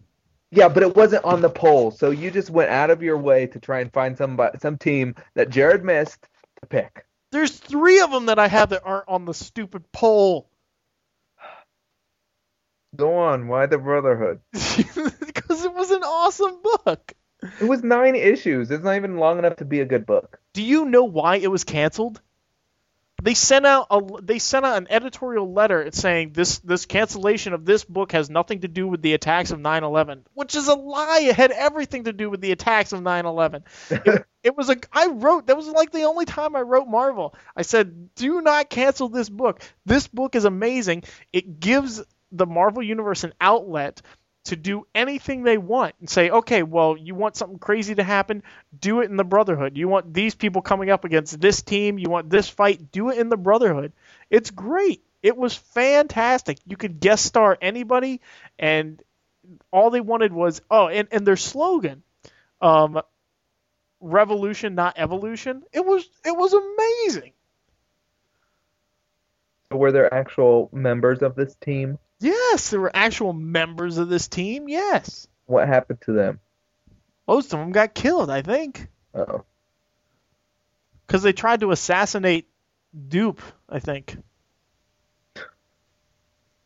Yeah, but it wasn't on the poll, so you just went out of your way to try and find some some team that Jared missed to pick. There's three of them that I have that aren't on the stupid poll. Go on. Why the Brotherhood? because it was an awesome book. It was nine issues. It's not even long enough to be a good book. Do you know why it was canceled? They sent out a they sent out an editorial letter saying this this cancellation of this book has nothing to do with the attacks of 9/11, which is a lie. It had everything to do with the attacks of 9/11. It, it was a I wrote that was like the only time I wrote Marvel. I said, "Do not cancel this book. This book is amazing. It gives the Marvel universe an outlet to do anything they want and say, okay, well, you want something crazy to happen, do it in the Brotherhood. You want these people coming up against this team, you want this fight, do it in the Brotherhood. It's great. It was fantastic. You could guest star anybody, and all they wanted was, oh, and, and their slogan, um, revolution, not evolution. It was it was amazing. Were there actual members of this team? Yes, there were actual members of this team. Yes, What happened to them? most of them got killed. I think. Oh, because they tried to assassinate Dupe. I think.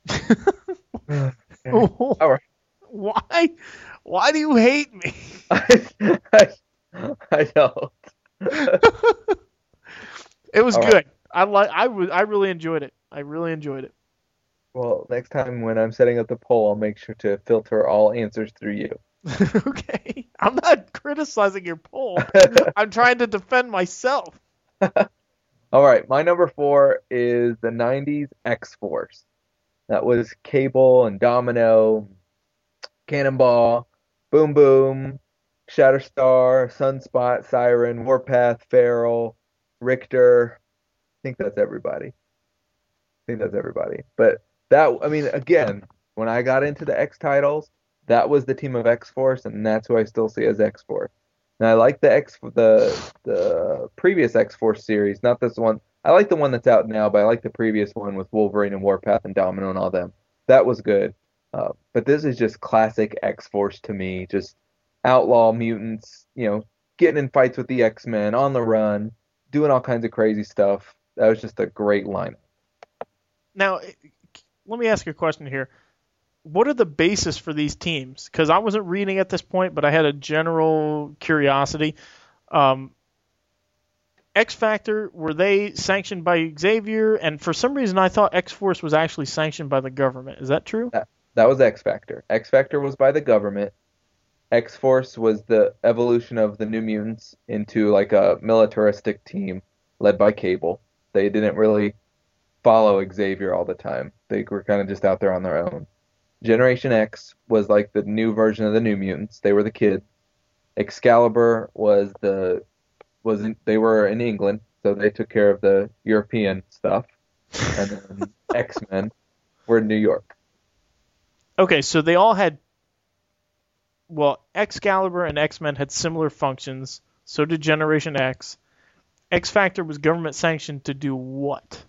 All right. Why? Why do you hate me? I, I, I don't. It was All good. right. I like. I was. I really enjoyed it. I really enjoyed it. Well, next time when I'm setting up the poll, I'll make sure to filter all answers through you. okay. I'm not criticizing your poll. I'm trying to defend myself. All right, my number four is the 90s X Force. That was Cable and Domino, Cannonball, Boom Boom, Shatterstar, Sunspot, Siren, Warpath, Feral, Richter. I think that's everybody. I think that's everybody. But that, I mean, again, when I got into the X titles, that was the team of X Force, and that's who I still see as X Force. And I like the X the the previous X Force series, not this one. I like the one that's out now, but I like the previous one with Wolverine and Warpath and Domino and all them. That was good. Uh, but this is just classic X Force to me. Just outlaw mutants, you know, getting in fights with the X Men on the run, doing all kinds of crazy stuff. That was just a great lineup. Now, let me ask you a question here. What are the basis for these teams? Because I wasn't reading at this point, but I had a general curiosity. Um, X Factor were they sanctioned by Xavier? And for some reason, I thought X Force was actually sanctioned by the government. Is that true? That was X Factor. X Factor was by the government. X Force was the evolution of the New Mutants into like a militaristic team led by Cable. They didn't really follow Xavier all the time. They were kind of just out there on their own. Generation X was like the new version of the New Mutants. They were the kids. Excalibur was the was in, they were in England, so they took care of the European stuff. And then X Men were in New York. Okay, so they all had. Well, Excalibur and X Men had similar functions. So did Generation X. X Factor was government sanctioned to do what?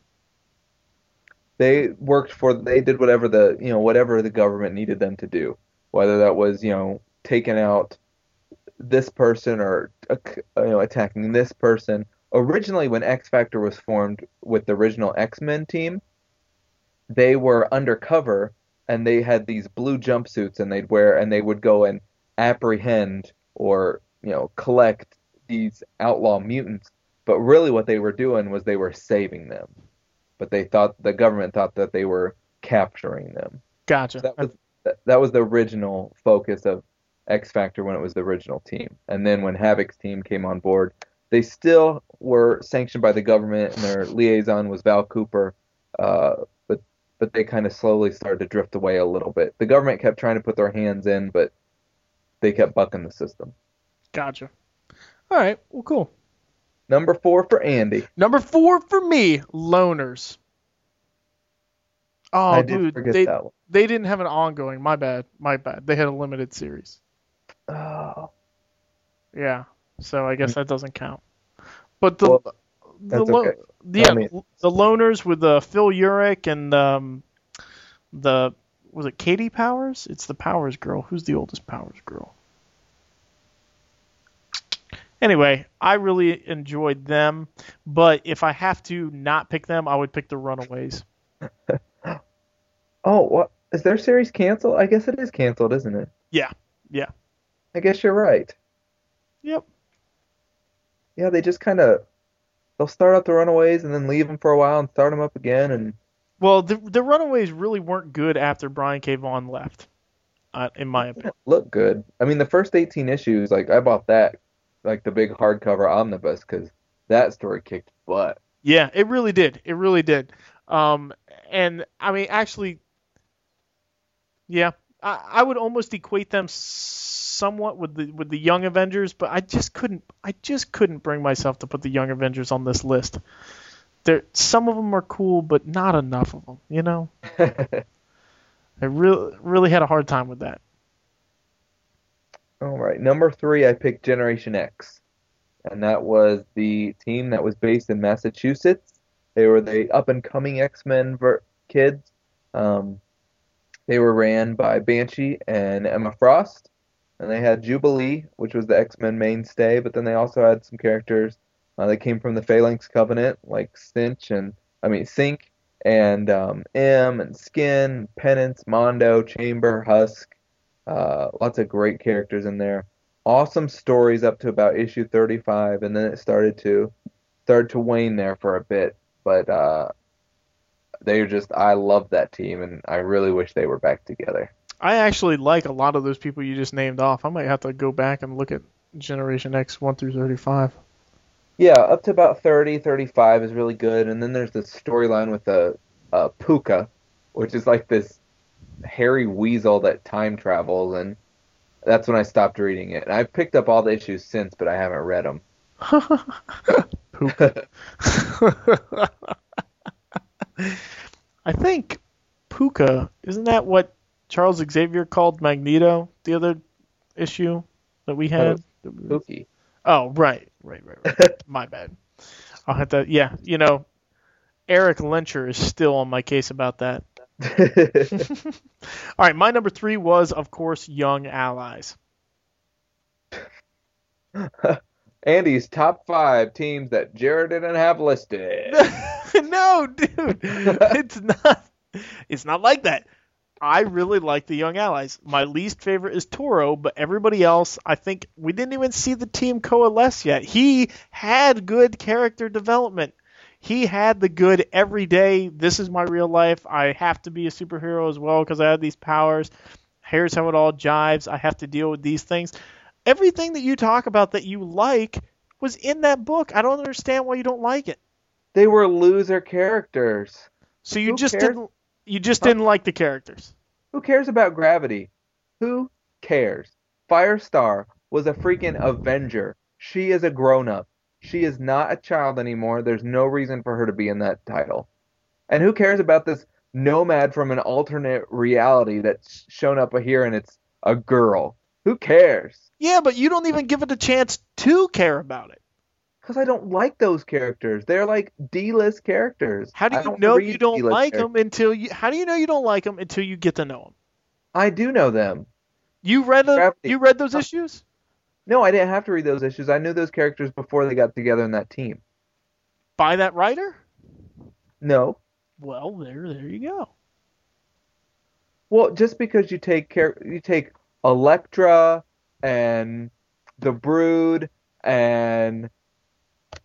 They worked for they did whatever the you know whatever the government needed them to do. Whether that was you know taking out this person or you know attacking this person. Originally when x factor was formed with the original x-men team they were undercover and they had these blue jumpsuits and they'd wear and they would go and apprehend or you know collect these outlaw mutants. But really what they were doing was they were saving them but they thought the government thought that they were capturing them. Gotcha. That was that, that was the original focus of X Factor when it was the original team. And then when Havoc's team came on board, they still were sanctioned by the government, and their liaison was Val Cooper. Uh, but but they kind of slowly started to drift away a little bit. The government kept trying to put their hands in, but they kept bucking the system. Gotcha. All right. Well, cool. Number four for Andy. Number four for me, loners. Oh, I dude, forget they they didn't have an ongoing. My bad. My bad. They had a limited series. Oh, Yeah. So I guess that doesn't count. But the Well, the lo- okay. yeah I mean- the loners with the Phil Urich and um the was it Katie Powers? It's the Powers girl. Who's the oldest Powers girl? Anyway, I really enjoyed them, but if I have to not pick them, I would pick the Runaways. oh, what? Is their series canceled? I guess it is canceled, isn't it? Yeah, yeah. I guess you're right. Yep. Yeah, they just kind of they'll start out the Runaways and then leave them for a while and start them up again and Well, the the Runaways really weren't good after Brian K. Vaughan left, uh, in my opinion. look good. I mean, the first 18 issues, like I bought that, like the big hardcover omnibus, because that story kicked butt. Yeah, it really did. It really did. Um, and I mean, actually, yeah, I, I would almost equate them somewhat with the with the Young Avengers, but I just couldn't. I just couldn't bring myself to put the Young Avengers on this list. There, some of them are cool, but not enough of them. You know, I really really had a hard time with that. All right, number three, I picked Generation X, and that was the team that was based in Massachusetts. They were the up and coming X Men ver- kids. Um, they were ran by Banshee and Emma Frost, and they had Jubilee, which was the X Men mainstay, but then they also had some characters uh, that came from the Phalanx Covenant, like Cinch and I mean Synch and um, M and Skin, Penance, Mondo, Chamber, Husk. Uh, lots of great characters in there. Awesome stories up to about issue 35, and then it started to started to wane there for a bit. But uh, they are just I love that team, and I really wish they were back together. I actually like a lot of those people you just named off. I might have to go back and look at Generation X 1 through 35. Yeah, up to about 30, 35 is really good, and then there's the storyline with the uh, Puka, which is like this hairy weasel that time travels, and that's when I stopped reading it. And I've picked up all the issues since, but I haven't read them. I think Puka isn't that what Charles Xavier called Magneto the other issue that we had? Oh, Pookie. Oh, right, right, right, right. my bad. I'll have to. Yeah, you know, Erik Lehnsherr is still on my case about that. All right, my number three was, of course, Young Allies. Andy's top five teams that Jared didn't have listed. no, dude, it's not. It's not like that. I really like the Young Allies. My least favorite is Toro, but everybody else, I think we didn't even see the team coalesce yet. He had good character development. He had the good every day. This is my real life. I have to be a superhero as well because I have these powers. Here's how it all jives. I have to deal with these things. Everything that you talk about that you like was in that book. I don't understand why you don't like it. They were loser characters. So you Who just cares? didn't you just didn't like the characters. Who cares about Gravity? Who cares? Firestar was a freaking Avenger. She is a grown up. She is not a child anymore. There's no reason for her to be in that title. And who cares about this nomad from an alternate reality that's shown up here and it's a girl? Who cares? Yeah, but you don't even give it a chance to care about it. Because I don't like those characters. They're like D-list characters. How do you know you don't D-list like characters. them until you? How do you know you don't like them until you get to know them? I do know them. You read them? Gravity. You read those issues? No, I didn't have to read those issues. I knew those characters before they got together in that team. By that writer? No. Well, there, there you go. Well, just because you take care, you take Elektra and the Brood and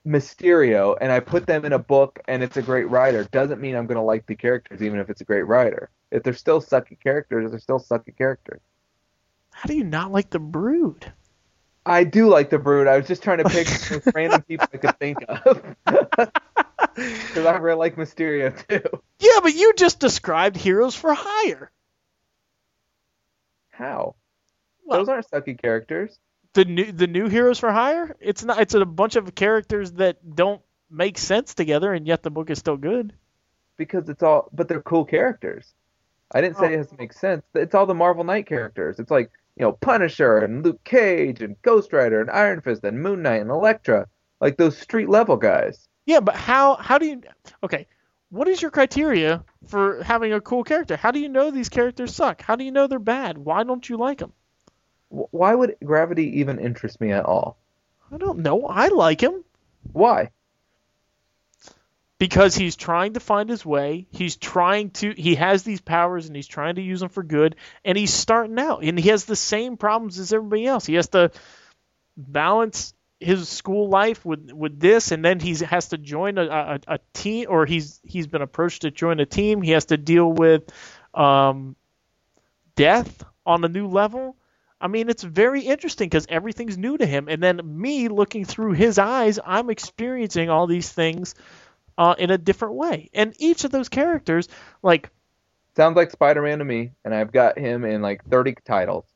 Mysterio, and I put them in a book, and it's a great writer, doesn't mean I'm gonna like the characters, even if it's a great writer. If they're still sucky characters, they're still sucky characters. How do you not like the Brood? I do like the Brood. I was just trying to pick random people I could think of. Because I really like Mysterio too. Yeah, but you just described Heroes for Hire. How? Well, Those aren't sucky characters. the new the new Heroes for Hire. It's not. It's a bunch of characters that don't make sense together, and yet the book is still good. because it's all but they're cool characters. I didn't say Oh. it has to make sense. It's all the Marvel Knight characters. It's like, you know, Punisher and Luke Cage and Ghost Rider and Iron Fist and Moon Knight and Elektra. Like those street level guys. Yeah, but how how do you okay? What is your criteria for having a cool character? How do you know these characters suck? How do you know they're bad? Why don't you like them? Why would Gravity even interest me at all? I don't know. I like him Why? Because he's trying to find his way. He's trying to he has these powers and he's trying to use them for good and he's starting out and he has the same problems as everybody else. He has to balance his school life with with this and then he has to join a, a, a team or he's he's been approached to join a team. He has to deal with um, death on a new level. I mean, it's very interesting because everything's new to him. And then me looking through his eyes, I'm experiencing all these things uh, in a different way. And each of those characters, like Sounds like Spider-Man to me, and I've got him in like 30 titles.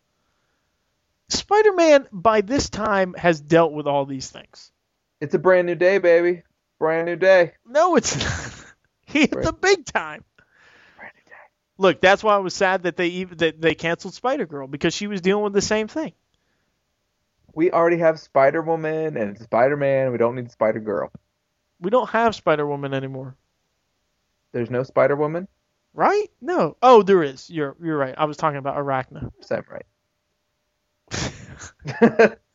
Spider-Man, by this time has dealt with all these things. It's a brand new day, baby. Brand new day. No, it's not. he hit the big time. Brand new day. Look, that's why I was sad that they even that they canceled Spider Girl because she was dealing with the same thing. We already have Spider-Woman and Spider-Man. We don't need Spider-Girl. We don't have Spider Woman anymore, There's no Spider-Woman. right? No. Oh, there is. You're you're right. I was talking about Arachna. Sam right.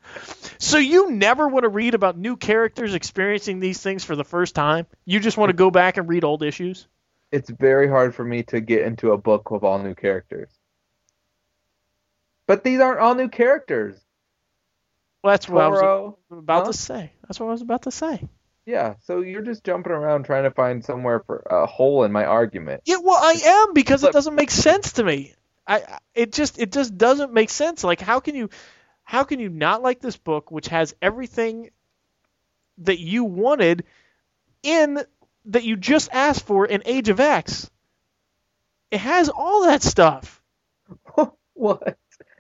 So you never want to read about new characters experiencing these things for the first time. You just want to go back and read old issues. it's very hard for me to get into a book with all new characters. But these aren't all new characters. Well, that's what I was about Huh? to say. That's what I was about to say. Yeah, so you're just jumping around trying to find somewhere for a hole in my argument. Yeah, well, I am because it doesn't make sense to me. I it just it just doesn't make sense. Like how can you how can you not like this book which has everything that you wanted in that you just asked for in Age of X? It has all that stuff. what?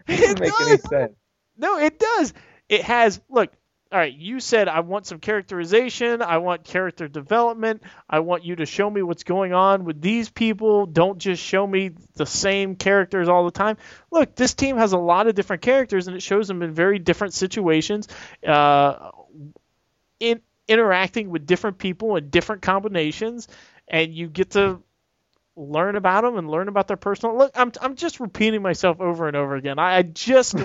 It It doesn't make any sense. No, it does. It has look, all right, you said I want some characterization, I want character development, I want you to show me what's going on with these people. Don't just show me the same characters all the time. Look, this team has a lot of different characters and it shows them in very different situations. Uh in interacting with different people in different combinations and you get to learn about them and learn about their personal look i'm, I'm just repeating myself over and over again i, I just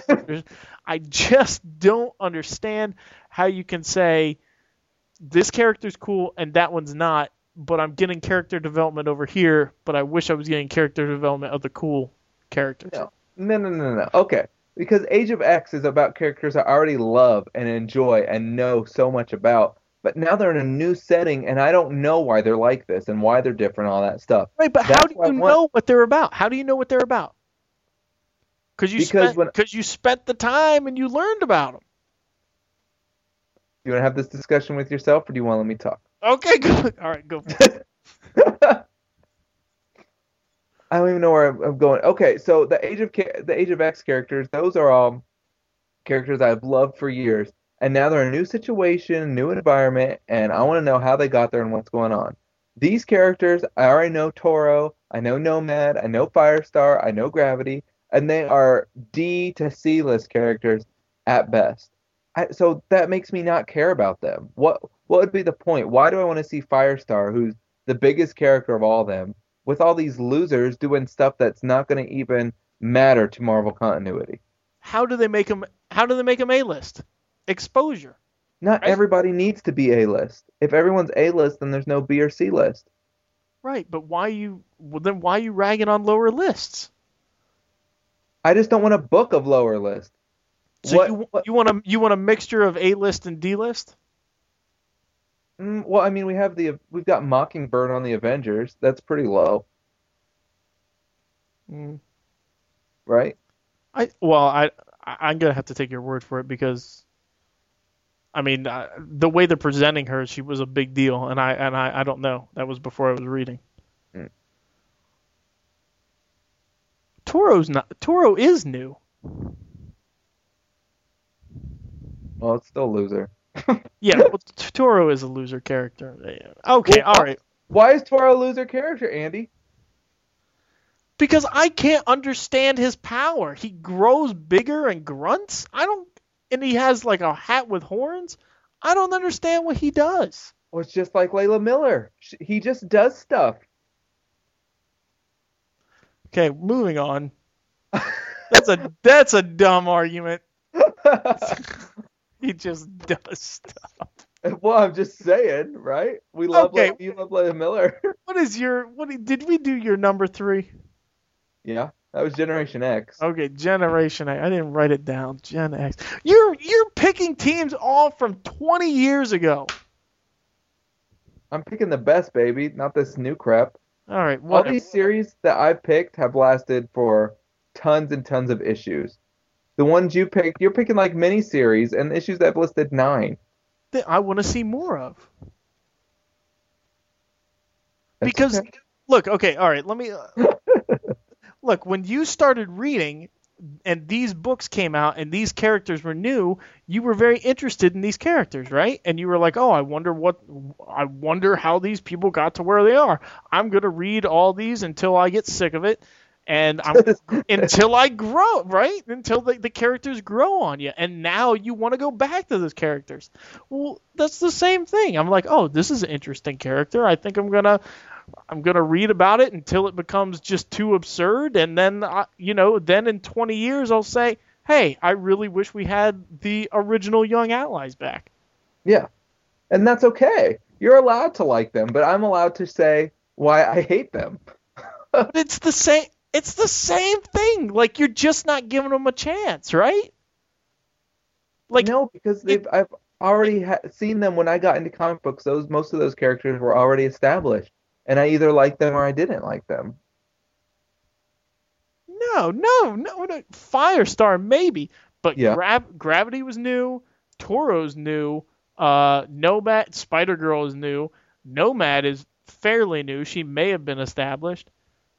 i just don't understand how you can say this character's cool and that one's not but i'm getting character development over here but i wish i was getting character development of the cool characters No. No, no, no, no. Okay. Because Age of X is about characters I already love and enjoy and know so much about. But now they're in a new setting and I don't know why they're like this and why they're different, all that stuff. right but how do you know what they're about how do you know what they're about because you Because spent when- because you spent the time and you learned about them Do You want to have this discussion with yourself or do you want to let me talk? okay good all right go. I don't even know where I'm, I'm going. Okay, so the Age of the Age of X characters, those are all characters I've loved for years, and now they're in a new situation, new environment, and I want to know how they got there and what's going on. These characters, I already know Toro, I know Nomad, I know Firestar, I know Gravity, and they are D to C list characters at best. I, so that makes me not care about them. What what would be the point? Why do I want to see Firestar, who's the biggest character of all them, with all these losers doing stuff that's not going to even matter to Marvel continuity? how do they make them how do they make them a list exposure Not Right. everybody needs to be A list. If everyone's A list, then there's no B or C list. right but why you well, then why you ragging on lower lists I just don't want a book of lower list. so What- you you want a you want a mixture of a list and d list Mm, well, I mean, we have the we've got Mockingbird on the Avengers. That's pretty low, mm. right? i well I- i'm gonna have to take your word for it because i mean uh, the way they're presenting her she was a big deal and i and i, I don't know that was before i was reading Hmm. toro's not toro is new Well, it's still a loser. yeah well, toro is a loser character okay Well, all right Why is Toro a loser character, Andy? Because I can't understand his power. He grows bigger and grunts. I don't, and he has like a hat with horns. I don't understand what he does. Well, it's just like Layla Miller. He just does stuff. Okay, moving on. That's a that's a dumb argument. He just does stuff. Well, I'm just saying, right? We love Okay. you love Leah Miller. What is your what did we do your number three? yeah, that was Generation X. Okay, Generation X. I didn't write it down. Gen X. You're you're picking teams all from 20 years ago. I'm picking the best, baby, not this new crap. All right, All what? these series that I picked have lasted for tons and tons of issues. The ones you picked, you're picking like mini series, and issues that I've listed nine. that I want to see more of. That's Because okay. look, okay, all right, let me uh, look. When you started reading, and these books came out, and these characters were new, you were very interested in these characters, right? And you were like, oh, I wonder what, I wonder how these people got to where they are. I'm gonna read all these until I get sick of it, and I'm until I grow, right? Until the, the characters grow on you. And now you want to go back to those characters. Well, that's the same thing. I'm like, oh, this is an interesting character. I think I'm gonna I'm gonna read about it until it becomes just too absurd, and then I, you know, then in 20 years I'll say, hey, I really wish we had the original Young Allies back. Yeah. And that's okay. You're allowed to like them, but I'm allowed to say why I hate them. But it's the same. It's the same thing. Like you're just not giving them a chance, right? Like no, because they've I've already ha- seen them when I got into comic books. Those most of those characters were already established, and I either liked them or I didn't like them. No, no, no, no. Firestar maybe, but Yeah. Grav- Gravity was new. Toro's new. Uh, Nomad, Spider Girl is new. Nomad is fairly new. She may have been established.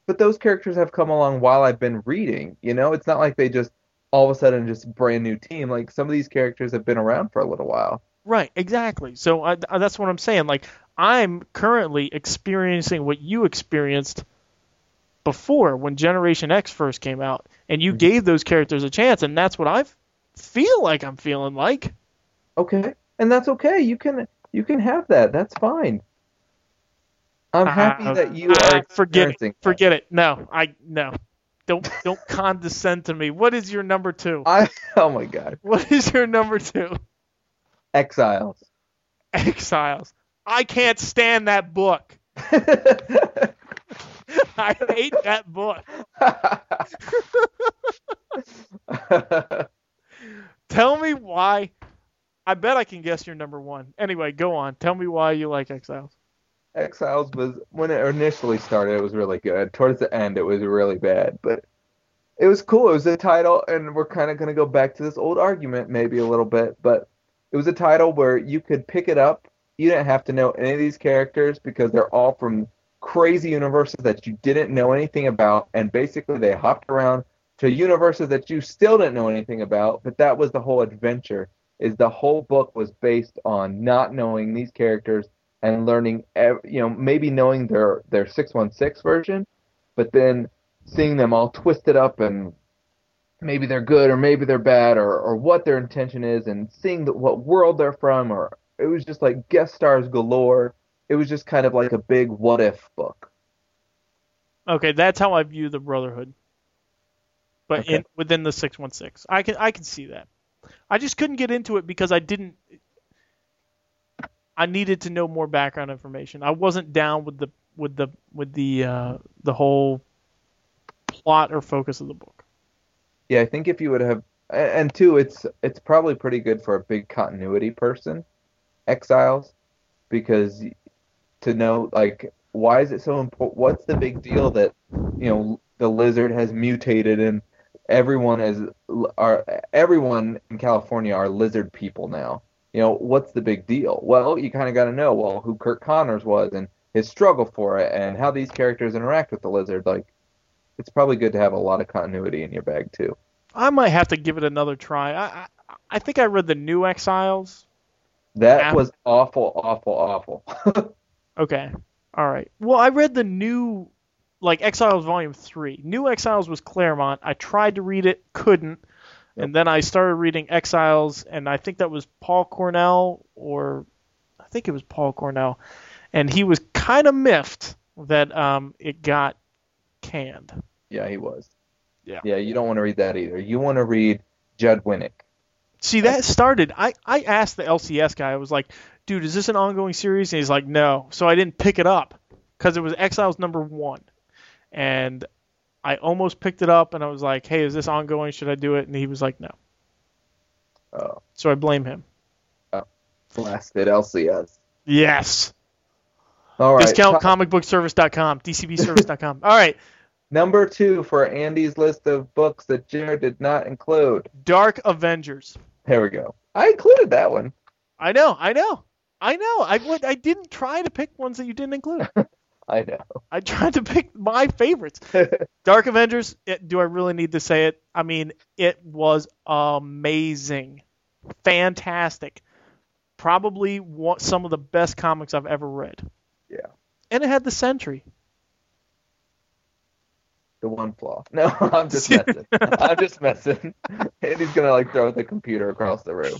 But those characters have come along while I've been reading. You know, it's not like they just all of a sudden just brand new team. Like some of these characters have been around for a little while. Right, exactly. So I, I- that's what I'm saying. Like I'm currently experiencing what you experienced before when Generation X first came out, and you Mhm. gave those characters a chance, and that's what I feel like I'm feeling like. Okay, and that's okay. You can you can have that. That's fine. I'm happy Uh, that you uh, are forget it. that. Forget it. No, I no. Don't don't condescend to me. What is your number two? I oh my god, What is your number two? Exiles. Exiles. I can't stand that book. I hate that book. Tell me why. I bet I can guess your number one. Anyway, go on. Tell me why you like Exiles. Exiles was when it initially started, it was really good. Towards the end, it was really bad, but it was cool. It was a title, and we're kind of gonna go back to this old argument maybe a little bit, but it was a title where you could pick it up. You didn't have to know any of these characters because they're all from crazy universes that you didn't know anything about, and basically they hopped around to universes that you still didn't know anything about. But that was the whole adventure. Is the whole book was based on not knowing these characters and learning, ev- you know, maybe knowing their their 616 version, but then seeing them all twisted up and maybe they're good or maybe they're bad or, or what their intention is and seeing the, what world they're from or it was just like guest stars galore. It was just kind of like a big what if book. Okay, that's how I view the Brotherhood. But Okay. in within the six one six, I can I can see that. I just couldn't get into it because I didn't. I needed to know more background information. I wasn't down with the with the with the uh, the whole plot or focus of the book. Yeah, I think if you would have, and two, it's it's probably pretty good for a big continuity person, Exiles, because to know like why is it so important? What's the big deal that you know the lizard has mutated and everyone is are everyone in California are lizard people now. You know what's the big deal? Well, you kind of got to know well who Curt Connors was and his struggle for it and how these characters interact with the lizard. Like, it's probably good to have a lot of continuity in your bag too. I might have to give it another try. I I, I think I read the New Exiles. That Af- was awful, awful, awful. Okay. All right. Well, I read the new, like Exiles Volume Three. New Exiles was Claremont. I tried to read it, couldn't, and then I started reading Exiles, and I think that was Paul Cornell, or I think it was Paul Cornell, and he was kind of miffed that um it got canned. yeah, he was. Yeah. Yeah, you don't want to read that either. You want to read Judd Winick. See, that started. I I asked the LCS guy. I was like, dude, is this an ongoing series? And he's like, no. So I didn't pick it up because it was Exiles number one, and I almost picked it up, and I was like, hey, is this ongoing? Should I do it? And he was like, no. Oh, So I blame him. Oh. blasted LCS. Yes. All right. Discount top- comicbookservice.com, dcbservice.com. All right. number two for Andy's list of books that Jared did not include. Dark Avengers. There we go. I included that one. I know, I know, I know. I would, I didn't try to pick ones that you didn't include. I know. I tried to pick my favorites. Dark Avengers. It, do I really need to say it? I mean, it was amazing, fantastic. Probably one, some of the best comics I've ever read. Yeah. And it had the Sentry. The one flaw. No, I'm just messing. I'm just messing. Andy's gonna like throw the computer across the room.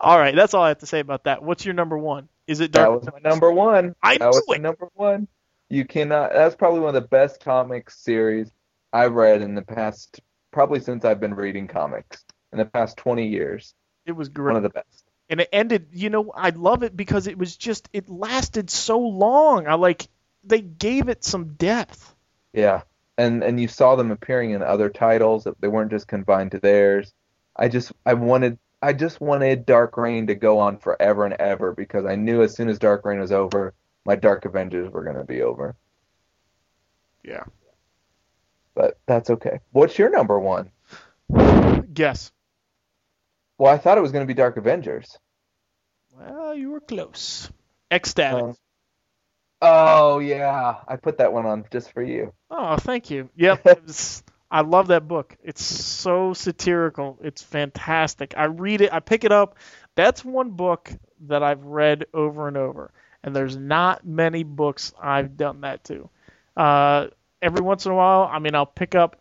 All right, that's all I have to say about that. What's your number one? Is it Dark? That was my number one. I that was it. number one. You cannot. That's probably one of the best comic series I've read in the past. Probably since I've been reading comics in the past 20 years. It was great. One of the best. and it ended you know i love it because it was just it lasted so long i like they gave it some depth Yeah, and and you saw them appearing in other titles. They weren't just confined to theirs. I just I wanted I just wanted Dark Reign to go on forever and ever because I knew as soon as Dark Reign was over, my Dark Avengers were gonna be over. yeah But that's okay. What's your number one? guess Well, I thought it was gonna be Dark Avengers. well you were close X-Statix Um, Oh yeah, I put that one on just for you. oh thank you yep it was, i love that book. It's so satirical. It's fantastic. I read it. I pick it up. That's one book that i've read over and over and there's not many books i've done that to. Uh, every once in a while i mean i'll pick up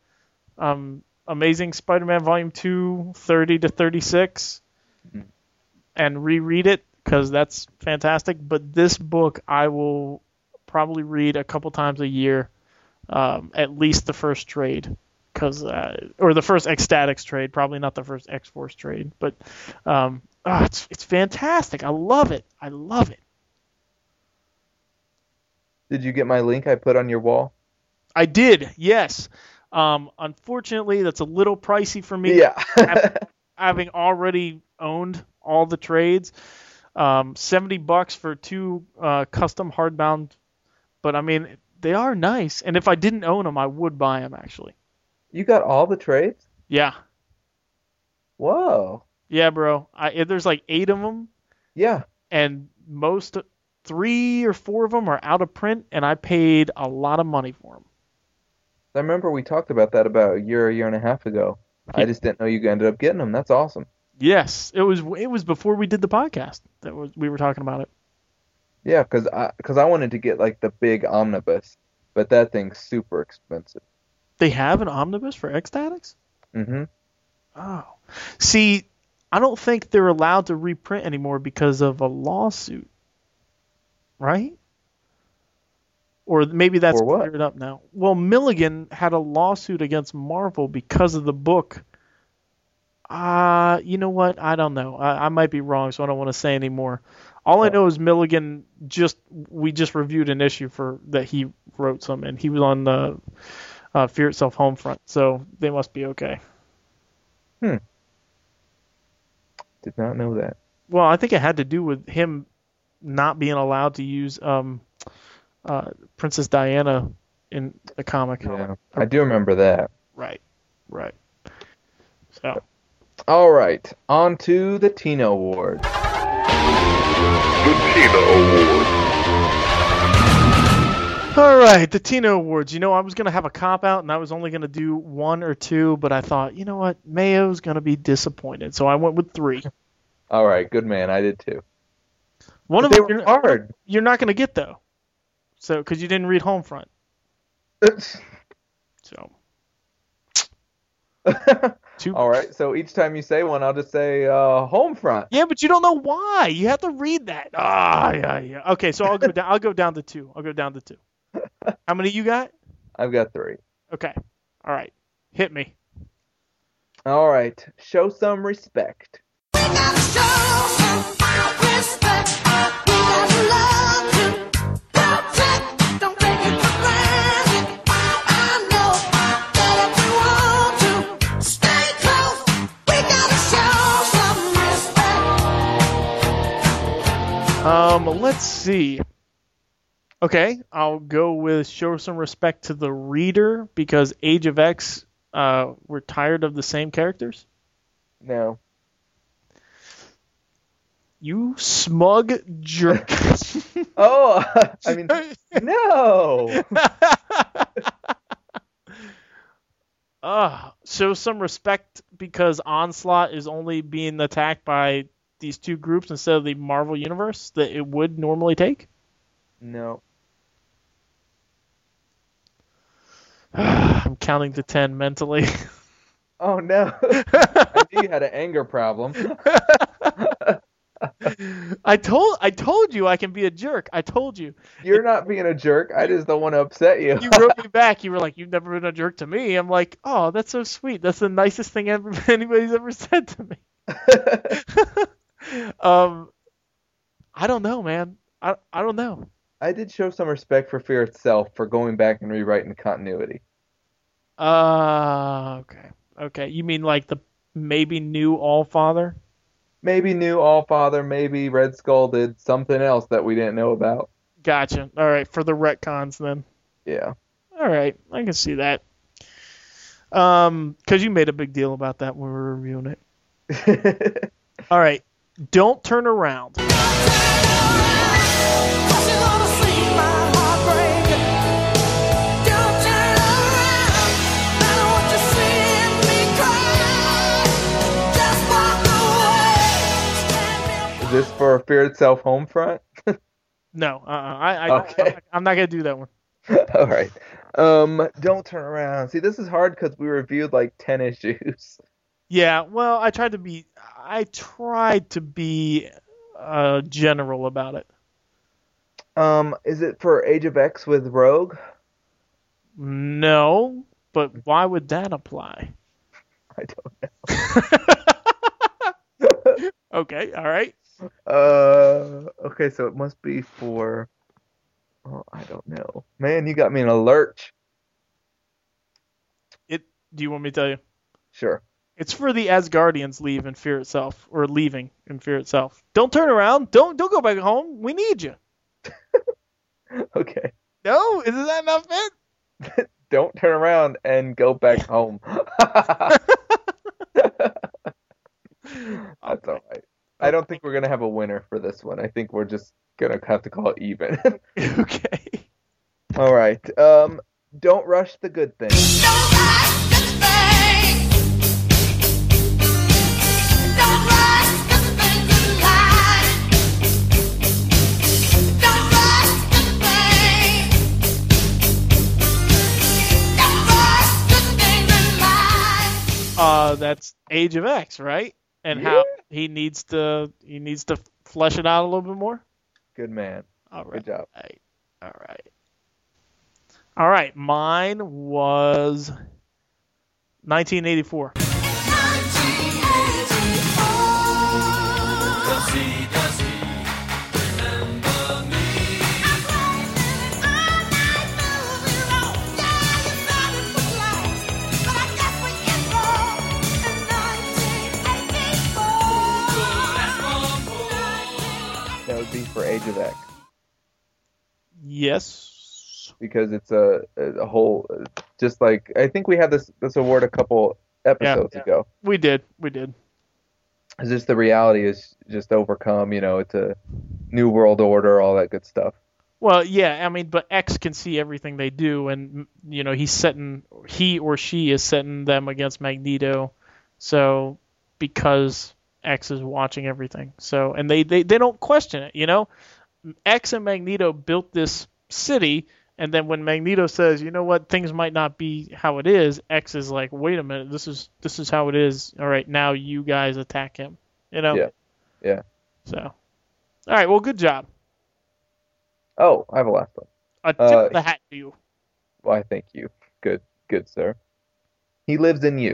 um, amazing spider-man volume 2 30 to 36 Mhm. and reread it because that's fantastic. But this book i will probably read a couple times a year um, at least the first trade because uh, or the first X-Statix trade probably not the first x-force trade but um, ah, it's, it's fantastic i love it i love it Did you get my link I put on your wall? i did yes um, unfortunately that's a little pricey for me Yeah. having already owned all the trades. Um, 70 bucks for two uh, custom hardbound, but I mean they are nice. And if I didn't own them, I would buy them actually. You got all the trades? Yeah, Whoa. yeah, bro. I, there's like eight of them, Yeah. and most three or four of them are out of print, and I paid a lot of money for them. I remember we talked about that about a year, a year and a half ago. I just didn't know you ended up getting them. That's awesome. Yes, it was it was before we did the podcast that was we were talking about it. Yeah, because I because I wanted to get like the big omnibus, but that thing's super expensive. They have an omnibus for X-Statix. Mm hmm Oh. See, I don't think they're allowed to reprint anymore because of a lawsuit. Right? Or maybe that's cleared up now. Well, Milligan had a lawsuit against Marvel because of the book. Uh, you know what? I don't know. I, I might be wrong, so I don't want to say anymore. All I Oh. know is Milligan just we just reviewed an issue for that he wrote some, and he was on the uh, Fear Itself home front, so they must be okay. Hmm. Did not know that. Well, I think it had to do with him not being allowed to use um, uh, Princess Diana in the comic. Yeah, I do remember that. Right, right. So, All right, on to the Tina Award. Right, the Tino Awards. You know, I was gonna have a cop out, and I was only gonna do one or two, but I thought, you know what, Mayo's gonna be disappointed, so I went with three. All right, good man. I did too. One But of them you're, hard. you're not gonna get though, so because you didn't read Homefront. So two. All right, so each time you say one, I'll just say uh, Homefront. Yeah, but you don't know why. You have to read that. Ah, yeah, yeah. Okay, so I'll go down. I'll go down to two. I'll go down to two. How many you got? I've got three. Okay. All right. Hit me. All right, show some respect. Pick up Um, let's see. Okay, I'll go with show some respect to the reader because Age of X, uh, we're tired of the same characters. No. You smug jerk. Oh, I mean, no. Ah, show some respect because Onslaught is only being attacked by these two groups instead of the Marvel Universe that it would normally take. No. I'm counting to ten mentally. Oh no. I knew you had an anger problem. I told I told you I can be a jerk. I told you. You're not being a jerk. I just don't want to upset you. You wrote me back. You were like, "You've never been a jerk to me." I'm like, "Oh, that's so sweet. That's the nicest thing ever, anybody's ever said to me." um, I don't know, man. I I don't know. I did show some respect for Fear itself for going back and rewriting the continuity. Uh, okay, okay. You mean like the maybe new All Father? Maybe new All Father, maybe Red Skull did something else that we didn't know about. Gotcha. All right, for the retcons then. Yeah. All right, I can see that. Um, because you made a big deal about that when we were reviewing it. All right, don't turn around. Is this for Fear itself home front? No, uh, I, I, Okay. I, am not gonna do that one. All right. Um, don't turn around. See, this is hard because we reviewed like ten issues. Yeah, well, I tried to be, I tried to be uh, general about it. Um, is it for Age of X with Rogue? No, but why would that apply? I don't know. Okay, all right. Uh, okay, so it must be for. Oh, I don't know. Man, you got me in a lurch. It. Do you want me to tell you? Sure. It's for the Asgardians leave in Fear itself, or leaving in Fear itself. Don't turn around. Don't don't go back home. We need you. Okay. No, isn't that not fit? Don't turn around and go back home. That's all right. I don't think we're gonna have a winner for this one. I think we're just gonna have to call it even. okay. all right. Um, don't rush the good things. Uh, that's Age of X, right? And how he needs to he needs to flesh it out a little bit more. Good man. All right. Good job. Right. All right. All right. Mine was 1984. For Age of X Yes. because it's a a whole just like I think we had this this award a couple episodes Yeah. ago. We did. We did. It's just the reality is just overcome. You know, it's a new world order, all that good stuff. Well, yeah, I mean, but X can see everything they do, and you know he's setting he or she is setting them against Magneto, so because X is watching everything, so and they they, they don't question it, you know. X and Magneto built this city, and then when Magneto says, you know what, things might not be how it is, X is like, wait a minute, this is this is how it is. All right, now you guys attack him, you know. Yeah. Yeah. So, all right, well, good job. Oh, I have a last one. I tip Uh, the hat to you. Why, thank you. Good, good, sir. He lives in you.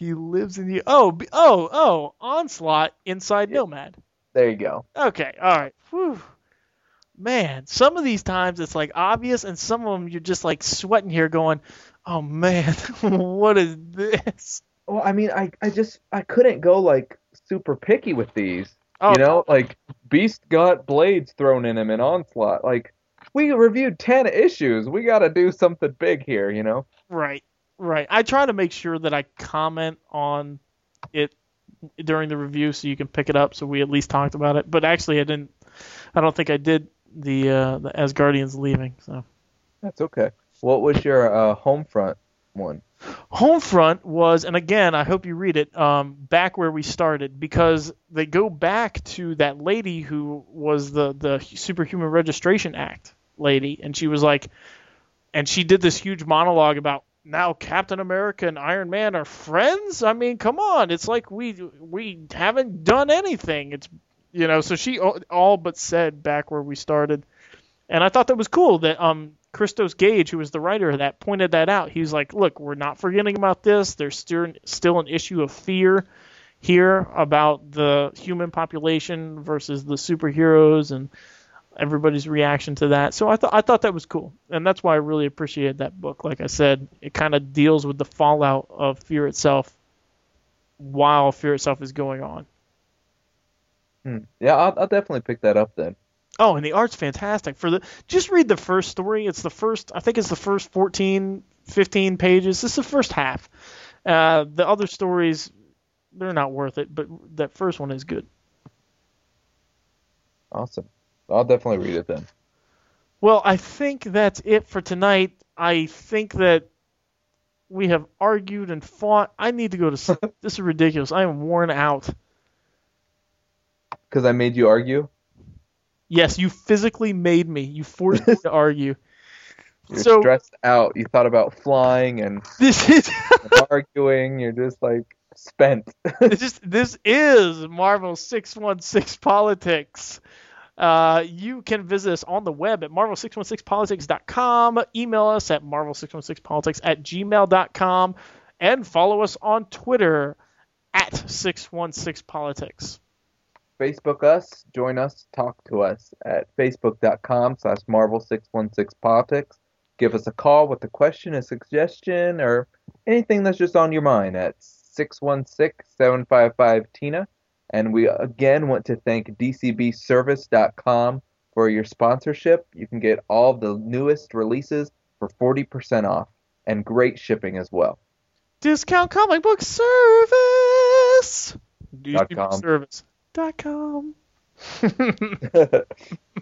he lives in the oh oh oh onslaught inside Yeah. Nomad. there you go. Okay, all right. Whew. Man, some of these times it's like obvious, and some of them you're just like sweating here, going, "Oh man, what is this?" Well, I mean, I, I just I couldn't go like super picky with these. Oh, You know, like Beast got blades thrown in him in Onslaught. Like we reviewed ten issues. We got to do something big here. You know. Right, right. I try to make sure that I comment on it during the review so you can pick it up. So we at least talked about it. But actually, I didn't. I don't think I did the uh, the Asgardians leaving. So That's okay. What was your uh, home front one? Homefront was, and again, I hope you read it. Um, back where we started because they go back to that lady who was the the Superhuman Registration Act lady, and she was like, and she did this huge monologue about now Captain America and Iron Man are friends. I mean, come on, it's like we we haven't done anything. It's you know, so she all, but said back where we started, and I thought that was cool that um Christos Gage, who was the writer of that, pointed that out. He was like, "Look, we're not forgetting about this. There's still still an issue of fear here about the human population versus the superheroes and everybody's reaction to that." So I thought I thought that was cool, and that's why I really appreciated that book. Like I said, it kind of deals with the fallout of fear itself while fear itself is going on. Hmm. Yeah, I'll, I'll definitely pick that up then. Oh, and the art's fantastic. For the just read the first story. It's the first. I think it's the first 14, 15 pages. This is the first half. Uh, the other stories, they're not worth it, but that first one is good. Awesome. I'll definitely read it then. Well, I think that's it for tonight. I think that we have argued and fought. I need to go to sleep. this is ridiculous. I am worn out. Because I made you argue. Yes, you physically made me. You forced me to argue. You're So- stressed out. You thought about flying and This is arguing. You're just like spent. this is this is Marvel 616 Politics. Uh, you can visit us on the web at marvel616politics.com. Email us at marvel616politics at gmail.com. And follow us on Twitter at 616politics. Facebook us, join us, talk to us at facebook.com slash marvel616politics. Give us a call with a question, a suggestion, or anything that's just on your mind at 616-755-TINA. And we again want to thank DCBService.com for your sponsorship. You can get all of the newest releases for 40% off and great shipping as well. Discount comic book service. Dot com. Service.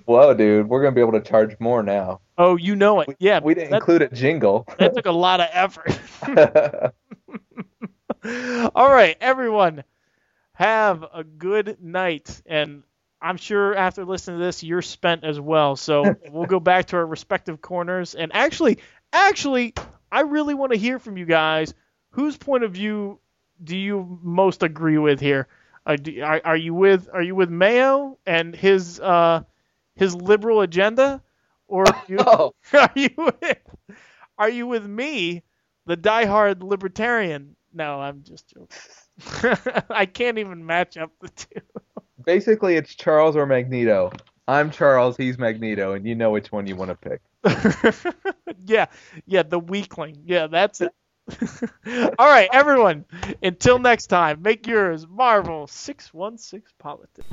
Whoa, dude, we're going to be able to charge more now. oh, you know it. Yeah, We didn't that, include a jingle. that took a lot of effort. All right, everyone, have a good night. And I'm sure after listening to this, you're spent as well. So we'll go back to our respective corners. And actually, actually, I really want to hear from you guys. Whose point of view do you most agree with here? Uh, do, are, are you with Are you with Mayo and his uh, his liberal agenda, or are you, oh, are you with, are you with me, the diehard libertarian? No, I'm just joking. I can't even match up the two. basically, it's Charles or Magneto. I'm Charles, he's Magneto, and you know which one you want to pick. yeah, yeah, the weakling. Yeah, that's it. All right, everyone. Until next time, make yours Marvel 616 Politics.